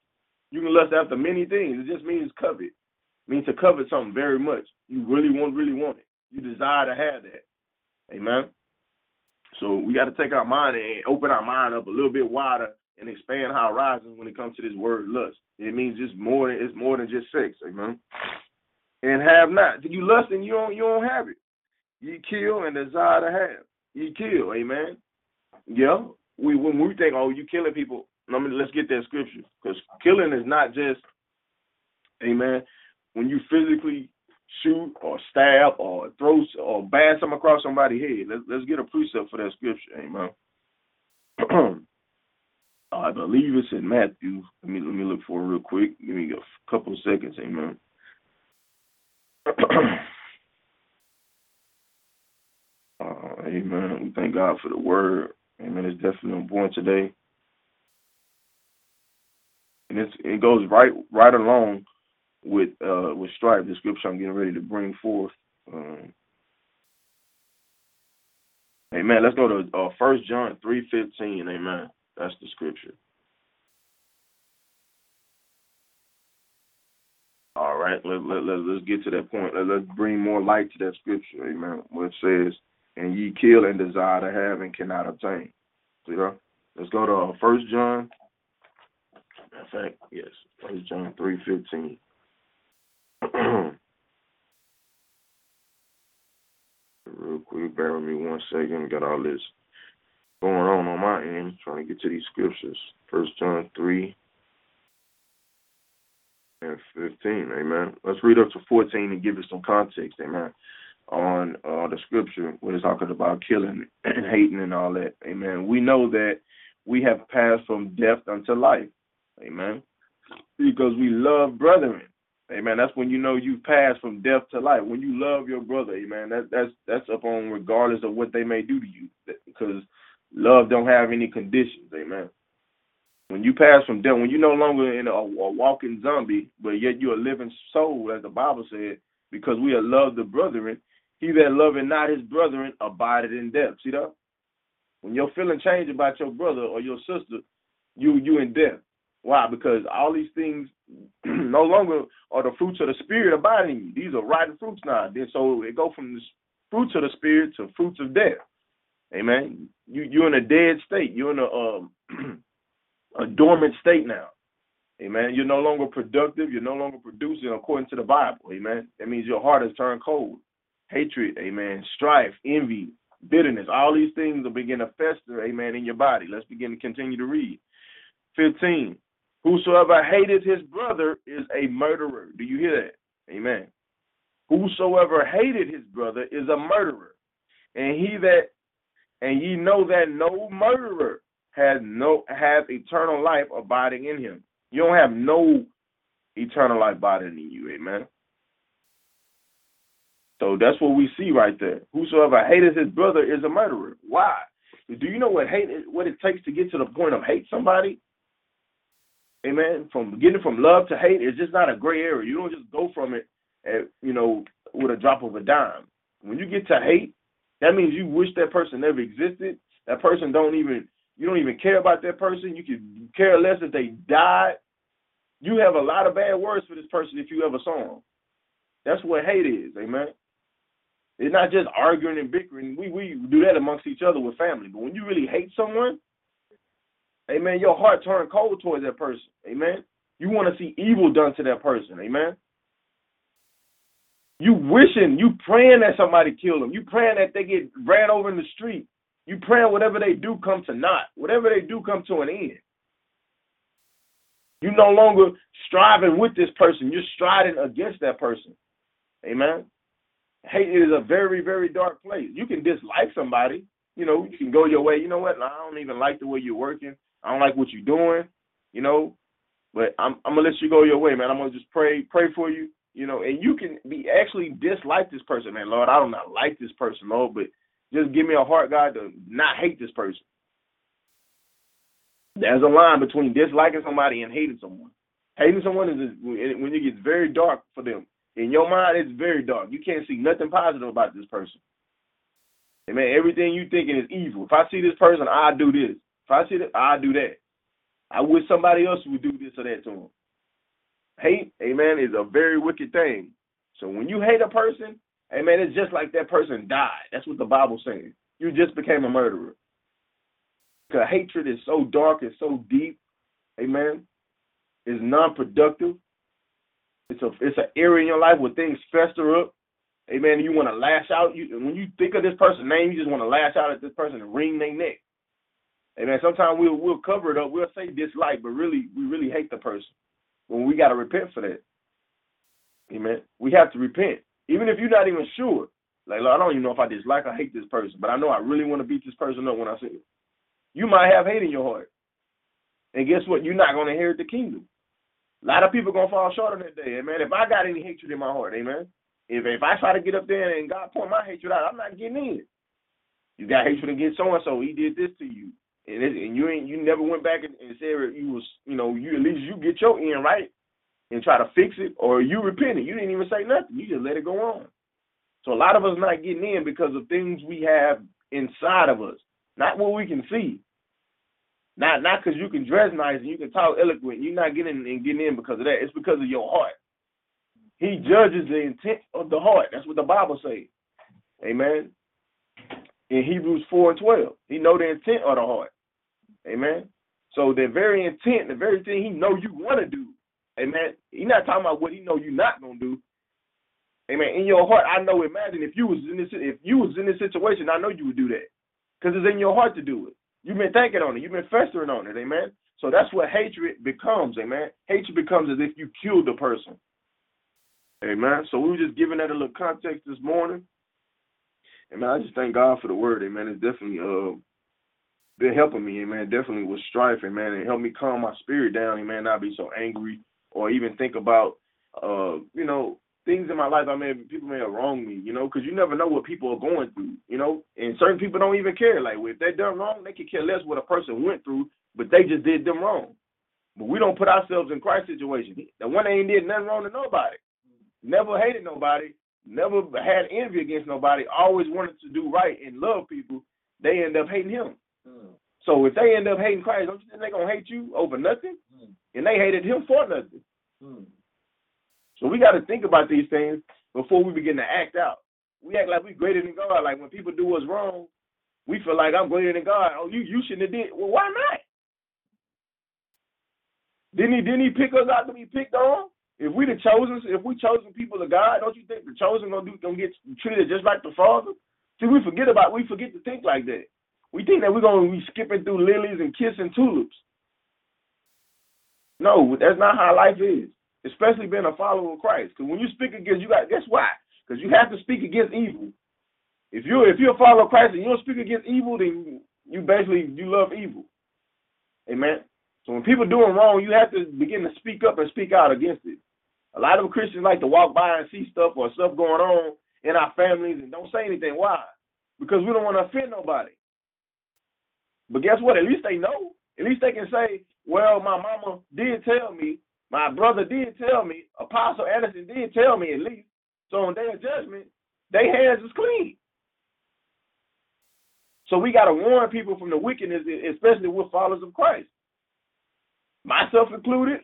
You can lust after many things. It just means covet. It means to covet something very much. You really want, really want it. You desire to have that. Amen. So we got to take our mind and open our mind up a little bit wider and expand our horizons when it comes to this word lust. It means just more it's more than just sex, amen. And have not. You lust and you don't you don't have it. You kill and desire to have. You kill, amen. Yeah. We when we think, oh, you killing people, let's get that scripture. Because killing is not just, amen, when you physically shoot or stab or throw or bash something across somebody's head. Let's let's get a precept for that scripture, amen. I believe it's in Matthew. Let me let me look for it real quick. Give me a couple of seconds, amen. uh, amen. We thank God for the word. Amen. It's definitely point today. And it's, it goes right right along with uh, with stripe, the scripture I'm getting ready to bring forth. Um, amen. Let's go to uh, First uh, John three fifteen. Amen. That's the scripture. All right, let, let, let, let's get to that point. Let, let's bring more light to that scripture, amen, what it says, and ye kill and desire to have and cannot obtain. See know Let's go to uh, First John. In fact, yes, First John 3.15. Real quick, bear with me one second. Got all this going on on my end, trying to get to these scriptures. First John three and fifteen. Amen. Let's read up to fourteen and give it some context. Amen. On uh, the scripture when it's talking about killing and hating and all that. Amen. We know that we have passed from death unto life. Amen. Because we love brethren. Amen. That's when you know you've passed from death to life. When you love your brother, amen. That that's that's upon regardless of what they may do to you. Because love don't have any conditions, amen. When you pass from death, when you're no longer in a, a walking zombie, but yet you're a living soul, as the Bible said, because we are loved the brethren, he that loveth not his brethren abideth in death. See that? When you're feeling change about your brother or your sister, you you in death. Why? Because all these things no longer are the fruits of the spirit abiding you. These are rotten fruits now. Then so it go from the fruits of the spirit to fruits of death. Amen. You you're in a dead state. You're in a um a dormant state now. Amen. You're no longer productive. You're no longer producing according to the Bible. Amen. That means your heart has turned cold. Hatred, amen. Strife, envy, bitterness. All these things will begin to fester, amen, in your body. Let's begin to continue to read. 15. Whosoever hateth his brother is a murderer. Do you hear that? Amen. Whosoever hated his brother is a murderer. And he that and ye know that no murderer has no have eternal life abiding in him. You don't have no eternal life abiding in you, amen. So that's what we see right there. Whosoever hateth his brother is a murderer. Why? Do you know what hate what it takes to get to the point of hate somebody? Amen. From getting from love to hate is just not a gray area. You don't just go from it, at, you know, with a drop of a dime. When you get to hate, that means you wish that person never existed. That person don't even you don't even care about that person. You could care less if they died. You have a lot of bad words for this person if you ever saw them. That's what hate is, amen. It's not just arguing and bickering. We we do that amongst each other with family. But when you really hate someone, amen, your heart turns cold towards that person. Amen. You want to see evil done to that person. Amen. You wishing, you praying that somebody kill them. You praying that they get ran over in the street. You praying whatever they do come to naught. Whatever they do come to an end. You no longer striving with this person. You're striding against that person. Amen. Hate is a very, very dark place. You can dislike somebody. You know, you can go your way. You know what? I don't even like the way you're working. I don't like what you're doing. You know, but I'm I'm gonna let you go your way, man. I'm gonna just pray pray for you. You know, and you can be actually dislike this person, man. Lord, I do not like this person, Lord, but just give me a heart, God, to not hate this person. There's a line between disliking somebody and hating someone. Hating someone is when it gets very dark for them. In your mind, it's very dark. You can't see nothing positive about this person. And man, everything you thinking is evil. If I see this person, I do this. If I see that, I do that. I wish somebody else would do this or that to him. Hate, amen, is a very wicked thing. So when you hate a person, amen, it's just like that person died. That's what the Bible's saying. You just became a murderer. Because hatred is so dark and so deep, amen, is non-productive. It's a it's an area in your life where things fester up. Amen. You want to lash out. You when you think of this person's name, you just want to lash out at this person and wring their neck. Amen. Sometimes we'll we'll cover it up. We'll say dislike, but really we really hate the person. When we got to repent for that. Amen. We have to repent, even if you're not even sure. Like I don't even know if I dislike or hate this person, but I know I really want to beat this person up when I see it. You might have hate in your heart, and guess what? You're not going to inherit the kingdom. A lot of people are gonna fall short on that day, amen. If I got any hatred in my heart, amen. If if I try to get up there and God point my hatred out, I'm not getting in. You got hatred against so and so, he did this to you, and it, and you ain't you never went back and, and said you was you know you at least you get your end right and try to fix it, or you repented. You didn't even say nothing. You just let it go on. So a lot of us not getting in because of things we have inside of us, not what we can see. Not not because you can dress nice and you can talk eloquent. You're not getting and getting in because of that. It's because of your heart. He judges the intent of the heart. That's what the Bible says. Amen. In Hebrews 4 and 12. He know the intent of the heart. Amen. So the very intent, the very thing he know you want to do. Amen. He's not talking about what he know you're not gonna do. Amen. In your heart, I know. Imagine if you was in this, if you was in this situation, I know you would do that, because it's in your heart to do it. You've been thinking on it. You've been festering on it. Amen. So that's what hatred becomes. Amen. Hatred becomes as if you killed the person. Amen. So we were just giving that a little context this morning. Amen. I just thank God for the word. Amen. It's definitely uh been helping me. man. Definitely was strife. man, It helped me calm my spirit down. and man, Not be so angry or even think about uh you know things in my life I may people may have wronged me, you know, because you never know what people are going through, you know, and certain people don't even care. Like if they done wrong, they could care less what a person went through, but they just did them wrong. But we don't put ourselves in Christ's situation. The one ain't did nothing wrong to nobody, never hated nobody, never had envy against nobody, always wanted to do right and love people. They end up hating him. So if they end up hating Christ, don't you think they gonna hate you over nothing? Mm. And they hated him for nothing. Mm. So we got to think about these things before we begin to act out. We act like we're greater than God. Like when people do us wrong, we feel like I'm greater than God. Oh, you you shouldn't have did. Well, why not? Didn't he didn't he pick us out to be picked on? If we the chosen, if we chosen people of God, don't you think the chosen gonna do gonna get treated just like the Father? See, we forget about we forget to think like that. We think that we're gonna be skipping through lilies and kissing tulips. No, that's not how life is especially being a follower of Christ. Because when you speak against, you got guess why? Because you have to speak against evil. If you if you're a follower of Christ and you don't speak against evil, then you basically you love evil. Amen. So when people doing wrong, you have to begin to speak up and speak out against it. A lot of Christians like to walk by and see stuff or stuff going on in our families and don't say anything. Why? Because we don't want to offend nobody. But guess what? At least they know. At least they can say, "Well, my mama did tell me my brother did tell me, Apostle Anderson did tell me at least. So on day of judgment, their hands is clean. So we got to warn people from the wickedness, especially with followers of Christ. Myself included,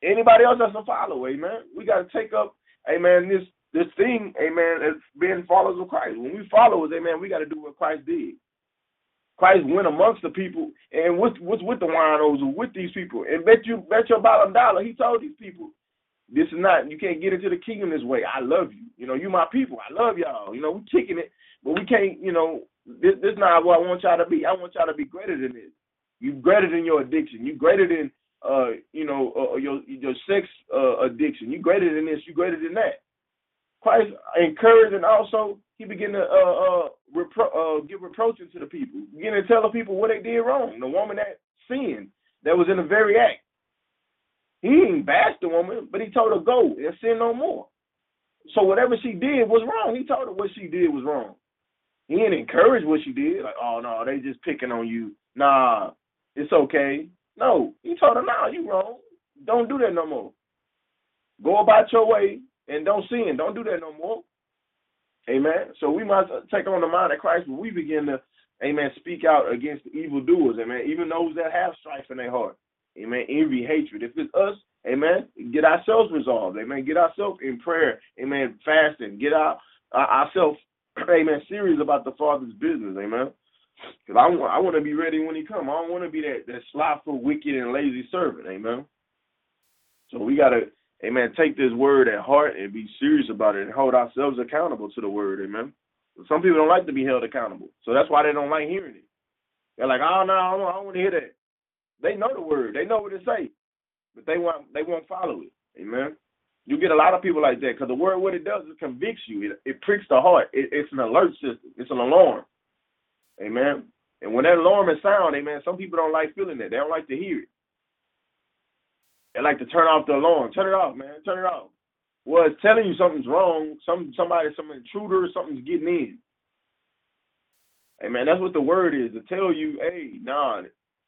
anybody else that's a follower, amen. We got to take up, amen, this this thing, amen, as being followers of Christ. When we followers, amen, we got to do what Christ did. Christ went amongst the people and what's what's with the winos with these people and bet you bet your bottom dollar he told these people this is not you can't get into the kingdom this way. I love you. You know, you my people. I love y'all. You know, we kicking it, but we can't, you know, this this not what I want y'all to be. I want y'all to be greater than this. You greater than your addiction. You greater than uh, you know, uh, your your sex uh, addiction. You greater than this. You greater than that. Christ encouraged and also he began to uh, uh, repro- uh, give reproaches to the people, begin to tell the people what they did wrong. The woman that sinned, that was in the very act. He didn't bash the woman, but he told her go and sin no more. So whatever she did was wrong. He told her what she did was wrong. He didn't encourage what she did. Like, oh no, they just picking on you. Nah, it's okay. No, he told her, nah, you wrong. Don't do that no more. Go about your way and don't sin. Don't do that no more. Amen. So we must take on the mind of Christ when we begin to, amen, speak out against the evildoers, amen, even those that have strife in their heart. Amen. Envy, hatred. If it's us, amen, get ourselves resolved. Amen. Get ourselves in prayer. Amen. Fasting. Get our, our ourselves, amen, serious about the Father's business. Amen. Because I want, I want to be ready when He come. I don't want to be that, that slothful, wicked, and lazy servant. Amen. So we got to amen, take this word at heart and be serious about it and hold ourselves accountable to the word, amen. Some people don't like to be held accountable, so that's why they don't like hearing it. They're like, oh no, I don't, I don't want to hear that. They know the word, they know what it say, but they want they won't follow it, amen. You get a lot of people like that because the word, what it does, it convicts you. It, it pricks the heart. It, it's an alert system. It's an alarm, amen. And when that alarm is sound, amen, some people don't like feeling that. They don't like to hear it. They like to turn off the alarm. Turn it off, man. Turn it off. Well, it's telling you something's wrong. Some somebody, some intruder, something's getting in. Hey man, that's what the word is to tell you, hey, nah,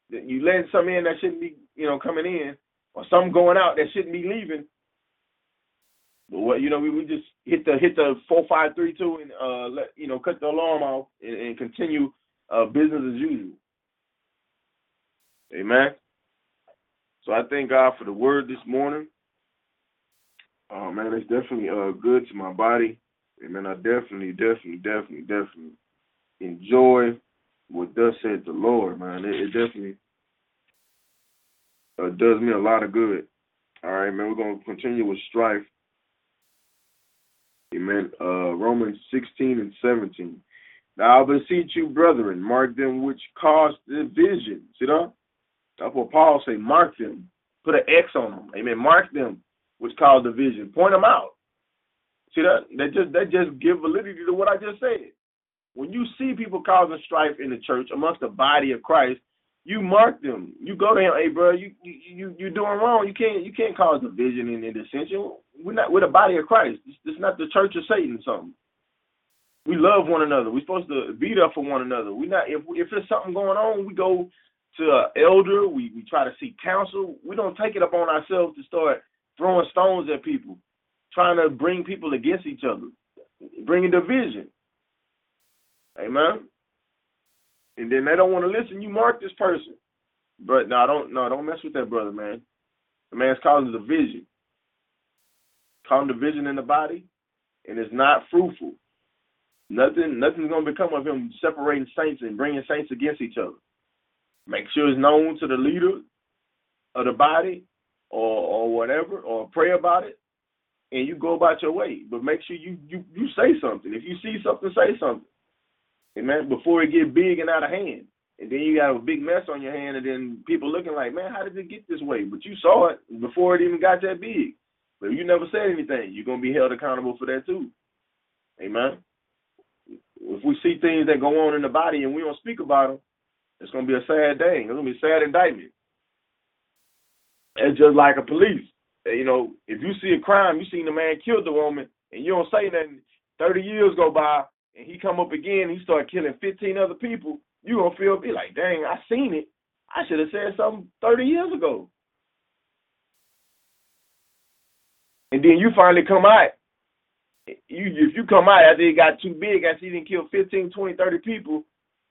you letting something in that shouldn't be, you know, coming in, or something going out that shouldn't be leaving. But what you know, we, we just hit the hit the four five three two and uh let you know cut the alarm off and, and continue uh business as usual. Amen. So I thank God for the word this morning. Oh man, it's definitely uh good to my body. And man, I definitely, definitely, definitely, definitely enjoy what thus said the Lord, man. It, it definitely uh, does me a lot of good. All right, man. We're gonna continue with strife. Amen. Uh, Romans 16 and 17. Now I beseech you, brethren, mark them which cause division. See that? That's what Paul say. Mark them. Put an X on them. Amen. Mark them which cause division. Point them out. See that? That just that just give validity to what I just said. When you see people causing strife in the church amongst the body of Christ, you mark them. You go to him, hey bro, you you you you're doing wrong. You can't you can't cause division in dissension. We're not we're the body of Christ. It's, it's not the church of Satan. or Something. We love one another. We're supposed to be there for one another. We not if if there's something going on, we go to an elder. We we try to seek counsel. We don't take it upon ourselves to start throwing stones at people, trying to bring people against each other, bringing division. Amen. And then they don't want to listen. You mark this person, but no, don't no, don't mess with that brother, man. The man's causing division, causing division in the body, and it's not fruitful. Nothing, nothing's gonna become of him separating saints and bringing saints against each other. Make sure it's known to the leader of the body, or or whatever, or pray about it, and you go about your way. But make sure you you you say something. If you see something, say something. Amen. Before it get big and out of hand. And then you got a big mess on your hand, and then people looking like, man, how did it get this way? But you saw it before it even got that big. But you never said anything. You're gonna be held accountable for that too. Amen. If we see things that go on in the body and we don't speak about them, it's gonna be a sad day. It's gonna be a sad indictment. It's just like a police. You know, if you see a crime, you seen the man killed the woman, and you don't say nothing. Thirty years go by, and he come up again, he start killing 15 other people, you gonna feel be like, dang, I seen it. I should have said something 30 years ago. And then you finally come out. You if you come out after it got too big, after you didn't kill 15, 20, 30 people,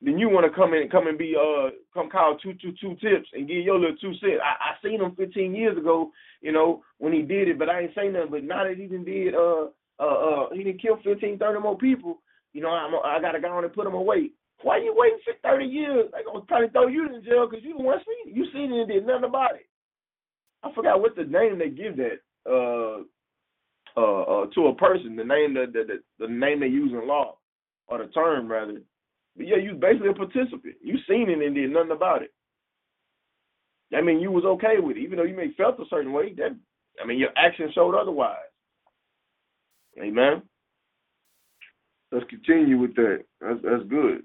then you want to come in and come and be uh come call two two two tips and give your little two cents. I, I seen him 15 years ago, you know, when he did it, but I ain't say nothing. But now that he didn't did uh uh uh he didn't kill 15, 30 more people, you know, I'm, I got to go on and put him away. Why you waiting for 30 years? They to probably throw you in jail because you the one seen it. You seen it and did nothing about it. I forgot what the name they give that uh, uh, uh, to a person, the name that the, the, the name they use in law, or the term rather. But yeah, you basically a participant. You seen it and did nothing about it. I mean, you was okay with it, even though you may felt a certain way. That I mean, your actions showed otherwise. Amen. Let's continue with that. That's, that's good.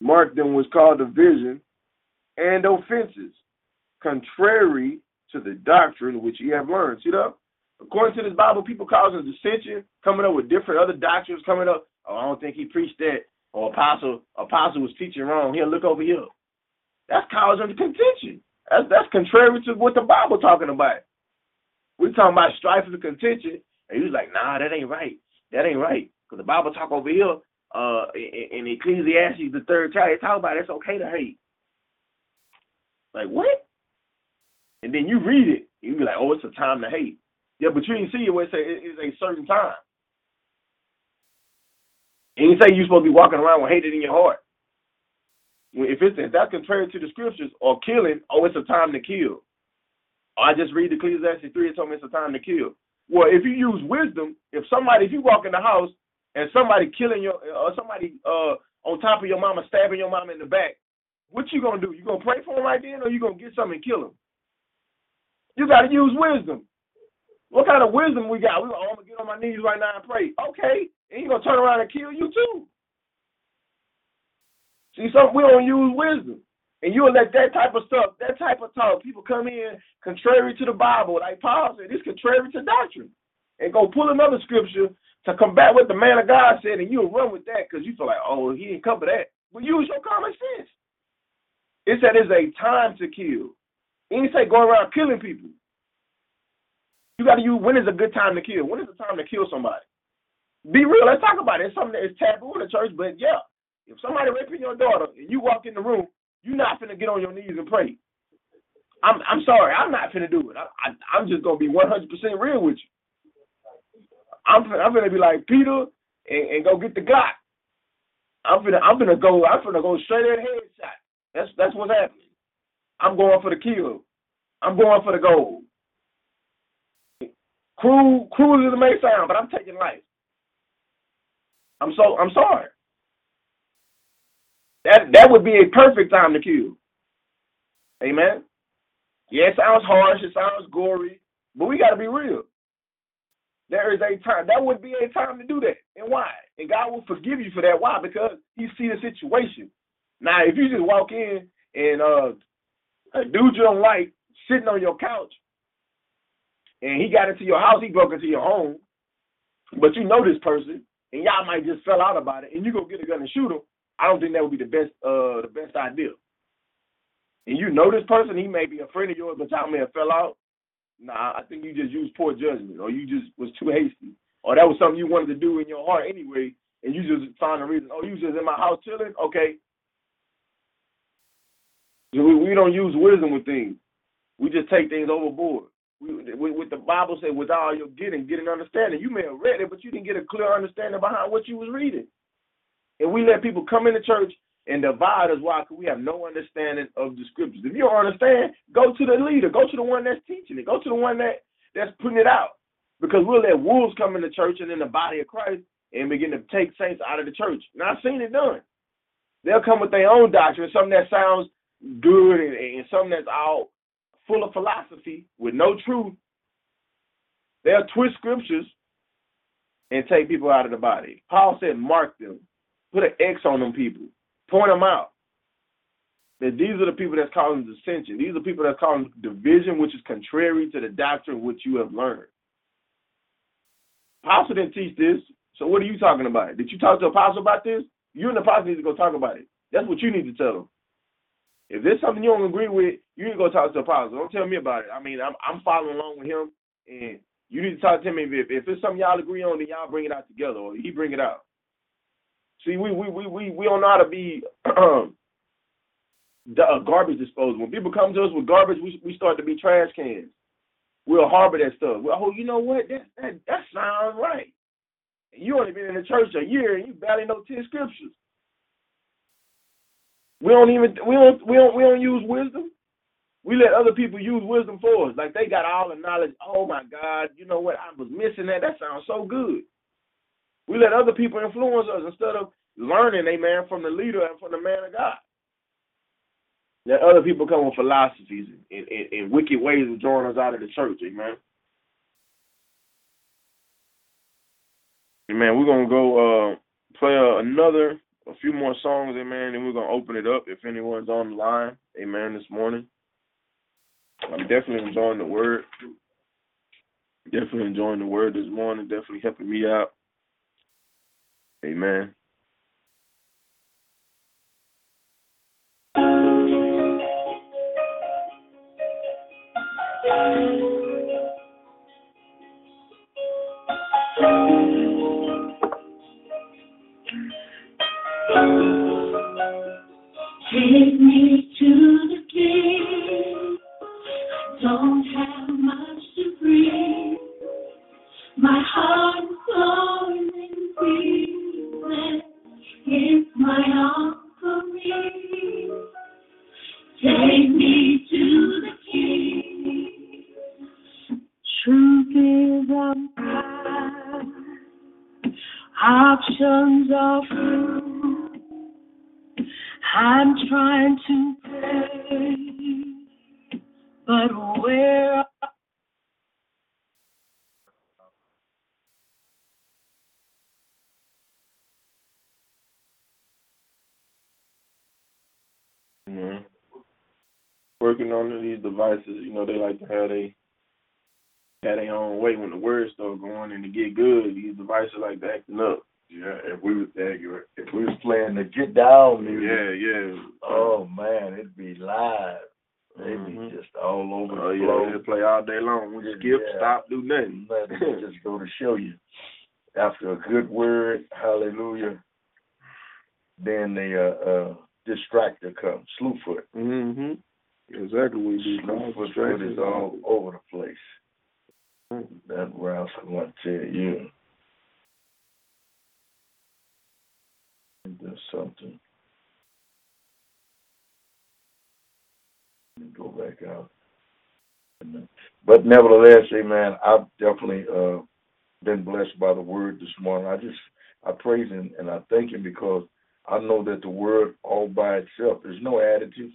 Mark them was called division and offenses, contrary to the doctrine which ye have learned. See that? According to this Bible, people causing dissension, coming up with different other doctrines, coming up. Oh, I don't think he preached that. Or apostle, apostle was teaching wrong. Here, look over here. That's causing contention. That's that's contrary to what the Bible talking about. We're talking about strife and contention, and he's like, nah, that ain't right. That ain't right. Because the Bible talk over here, uh, in, in Ecclesiastes, the third chapter, it talk about it's okay to hate. Like what? And then you read it, you be like, oh, it's a time to hate. Yeah, but you didn't see it where it say it's a certain time. And you say you're supposed to be walking around with hatred in your heart. If it's if that's contrary to the scriptures or killing, oh, it's a time to kill. I just read the Ecclesiastes 3, it told me it's a time to kill. Well, if you use wisdom, if somebody, if you walk in the house and somebody killing your or somebody uh on top of your mama stabbing your mama in the back, what you gonna do? You gonna pray for him right then, or you gonna get something and kill him? You gotta use wisdom. What kind of wisdom we got? We oh, I'm gonna get on my knees right now and pray. Okay, and he gonna turn around and kill you too. See, some we don't use wisdom. And you'll let that type of stuff, that type of talk, people come in contrary to the Bible, like Paul said, it's contrary to doctrine. And go pull another scripture to combat what the man of God said, and you'll run with that because you feel like, oh, he didn't cover that. But use your common sense. It said it's a time to kill. It didn't say go around killing people. You got to use when is a good time to kill. When is the time to kill somebody? Be real. Let's talk about it. It's something that is taboo in the church, but yeah, if somebody raping your daughter and you walk in the room, you're not finna get on your knees and pray. I'm I'm sorry, I'm not finna do it. I, I I'm just gonna be 100 percent real with you. I'm finna, I'm gonna be like Peter and, and go get the Glock. I'm gonna I'm gonna go I'm gonna go straight at headshot. That's that's what's happening. I'm going for the kill. I'm going for the gold. Cruel, cruel as it may sound, but I'm taking life. I'm so I'm sorry. That that would be a perfect time to kill. Amen. Yeah, it sounds harsh, it sounds gory, but we gotta be real. There is a time that would be a time to do that. And why? And God will forgive you for that. Why? Because He see the situation. Now, if you just walk in and uh a dude you don't like sitting on your couch and he got into your house, he broke into your home, but you know this person and y'all might just fell out about it and you go get a gun and shoot him, I don't think that would be the best uh the best idea. And you know this person, he may be a friend of yours, but y'all may have fell out. Nah, I think you just used poor judgment, or you just was too hasty, or that was something you wanted to do in your heart anyway, and you just found a reason. Oh, you just in my house chilling? Okay. We, we don't use wisdom with things. We just take things overboard. With the Bible said, with all your getting, get an understanding. You may have read it, but you didn't get a clear understanding behind what you was reading. And we let people come into church and divide us. Why? Because we have no understanding of the scriptures. If you don't understand, go to the leader. Go to the one that's teaching it. Go to the one that that's putting it out. Because we'll let wolves come in the church and in the body of Christ and begin to take saints out of the church. And I've seen it done. They'll come with their own doctrine, something that sounds good and, and something that's all full of philosophy with no truth. They'll twist scriptures and take people out of the body. Paul said, mark them, put an X on them people, point them out. That these are the people that's causing dissension. These are people that's causing division, which is contrary to the doctrine which you have learned. Apostle didn't teach this, so what are you talking about? Did you talk to Apostle about this? You and the Apostle need to go talk about it. That's what you need to tell them. If there's something you don't agree with, you need to go talk to apostle. Don't tell me about it. I mean, I'm I'm following along with him, and you need to talk to him. If if it's something y'all agree on, then y'all bring it out together, or he bring it out. See, we we we we, we don't know how to be garbage disposal. When people come to us with garbage, we we start to be trash cans. We'll harbor that stuff. Well, oh, you know what? That that that sounds right. You only been in the church a year and you barely know ten scriptures. We don't even we don't we don't we don't use wisdom. We let other people use wisdom for us. Like they got all the knowledge. Oh my God, you know what? I was missing that. That sounds so good. We let other people influence us instead of learning, amen, from the leader and from the man of God. Let other people come with philosophies and, and, and wicked ways of drawing us out of the church, amen. Amen. We're gonna go uh, play uh, another a few more songs, amen, and we're gonna open it up if anyone's on the line, amen, this morning. I'm definitely enjoying the word. Definitely enjoying the word this morning, definitely helping me out. Amen. Options are few. I'm trying to pray, but where Mhm. Working on these devices, you know, they like to have they have their own way when the words start going and to get good. These devices like to acting up. Yeah, if we was if we was playing the get down music, Yeah, yeah. oh man, it'd be live. They'd Mhm. be just all over Oh the yeah, floor. they play all day long. We skip, Yeah. stop, do nothing. Nothing, just go to show you. After a good word, hallelujah, then the uh, uh, distractor comes, Slewfoot. mm-hmm. Exactly what you do. Slewfoot is all over the place. That rascal went to you. Do something. Go back out. But nevertheless, amen, I've definitely uh, been blessed by the word this morning. I just, I praise him and I thank him because I know that the word all by itself, there's no additive,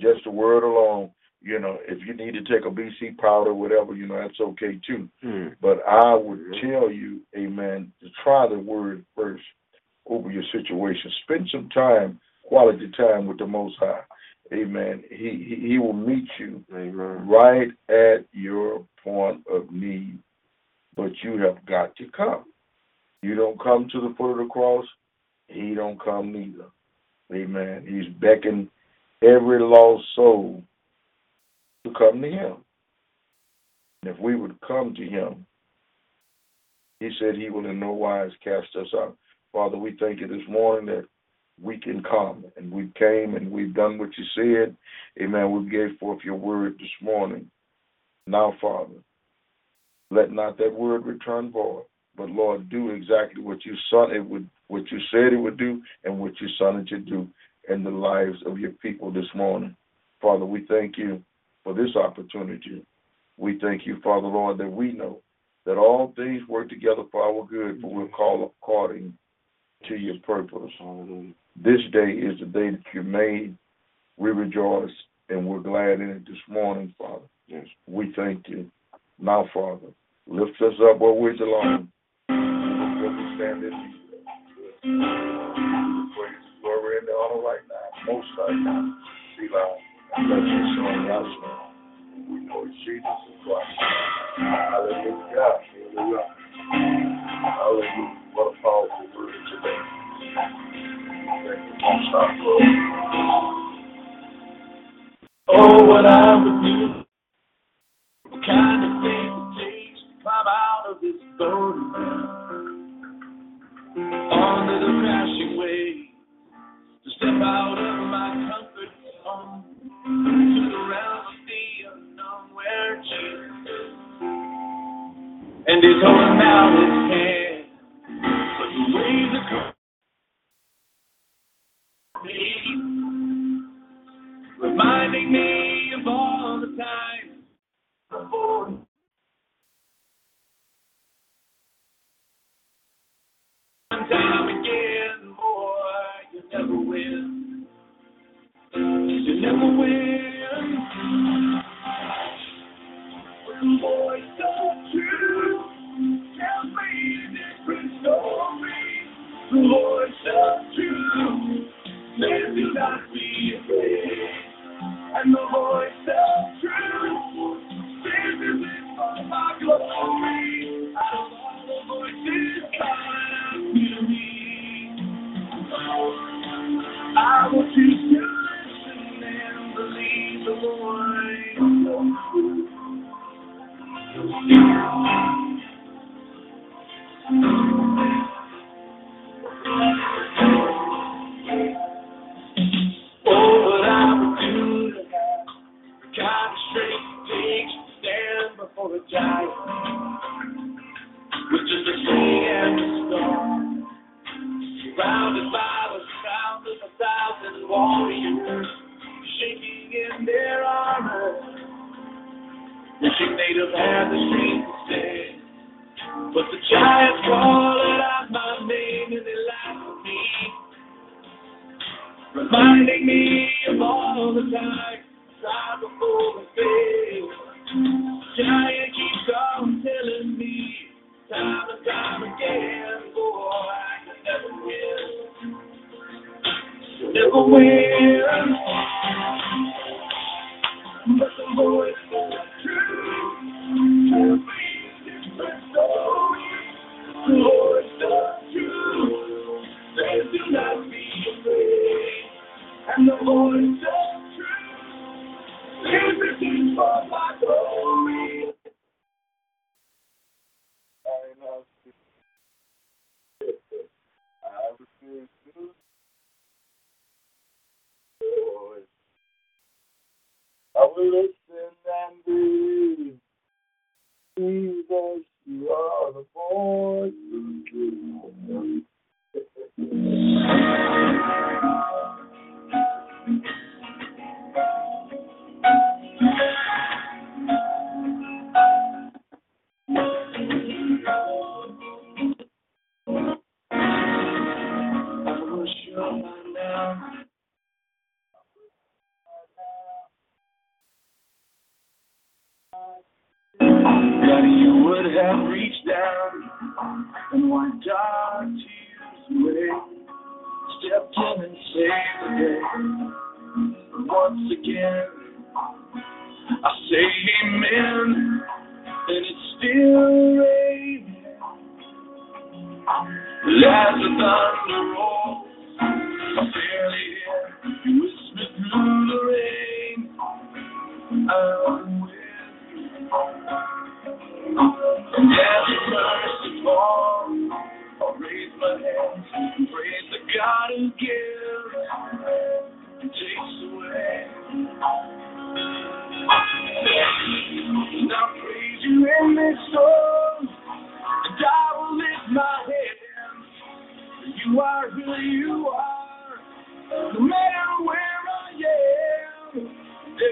just the word alone you know, if you need to take a BC powder, whatever, you know, that's okay too. Hmm. But I would tell you, amen, to try the word first over your situation. Spend some time, quality time with the Most High. Amen. He he, he will meet you Amen. right at your point of need. But you have got to come. You don't come to the foot of the cross, he don't come neither. Amen. He's beckoned every lost soul to come to him. And if we would come to him, he said he will in no wise cast us out. Father, we thank you this morning that we can come. And we came and we've done what you said. Amen. We gave forth your word this morning. Now, Father, let not that word return void. But Lord, do exactly what you son it would what you said it would do and what you son it to do in the lives of your people this morning. Father, we thank you for this opportunity. We thank you, Father Lord, that we know that all things work together for our good, for we're called according to your purpose. Hallelujah. This day is the day that you made. We rejoice and we're glad in it this morning, Father. Yes. We thank you. Now, Father, lift us up where we belong. Where we stand in need. Praise, glory, and honor right now. Most. Be loud. Bless your son, Yahshua. We know it's Jesus Christ. Hallelujah. Hallelujah. Hallelujah. What a powerful word today. Thank you, Most High. Oh, what I would do. Kind of thing it takes to climb out of this golden Onto the crashing waves. To step out of And he's holding out his hand. But the waves are coming. reminding me of all the times before. And time again, boy, you never win. You never win.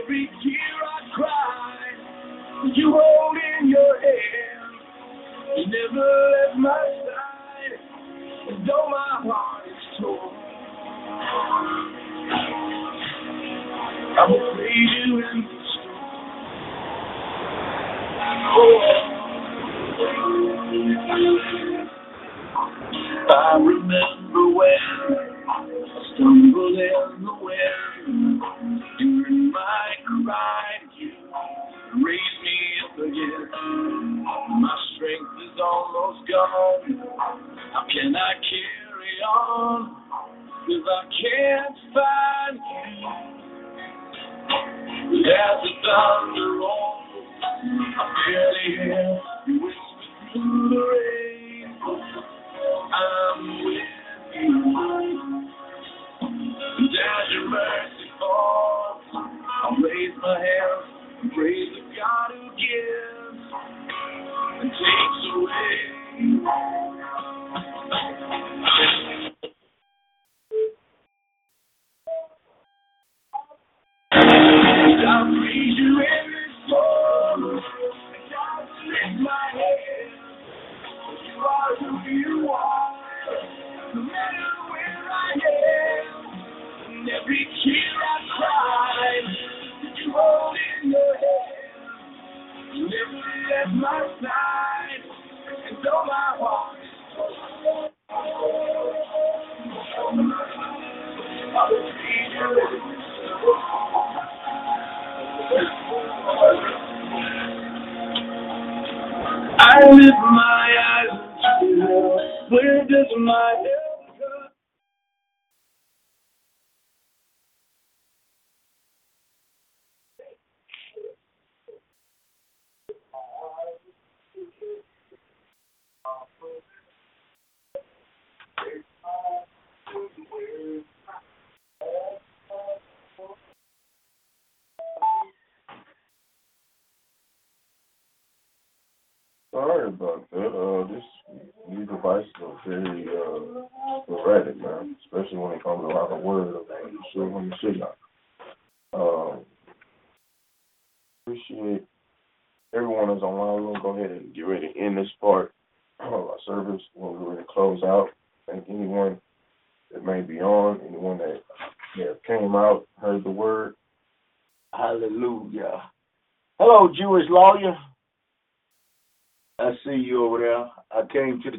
every tear I cry, you hold in your hand. You never let my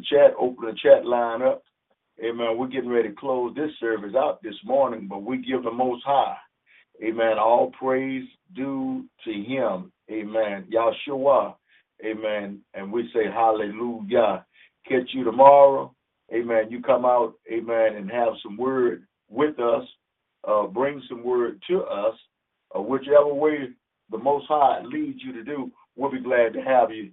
chat, open the chat line up. Amen. We're getting ready to close this service out this morning, but we give the Most High. Amen. All praise due to Him. Amen. Yahshua. Amen. And we say hallelujah. Catch you tomorrow. Amen. You come out, amen, and have some word with us. Uh, bring some word to us, uh, whichever way the Most High leads you to do. We'll be glad to have you.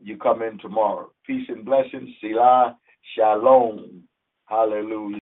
You come in tomorrow. Peace and blessings. Selah. Shalom. Hallelujah.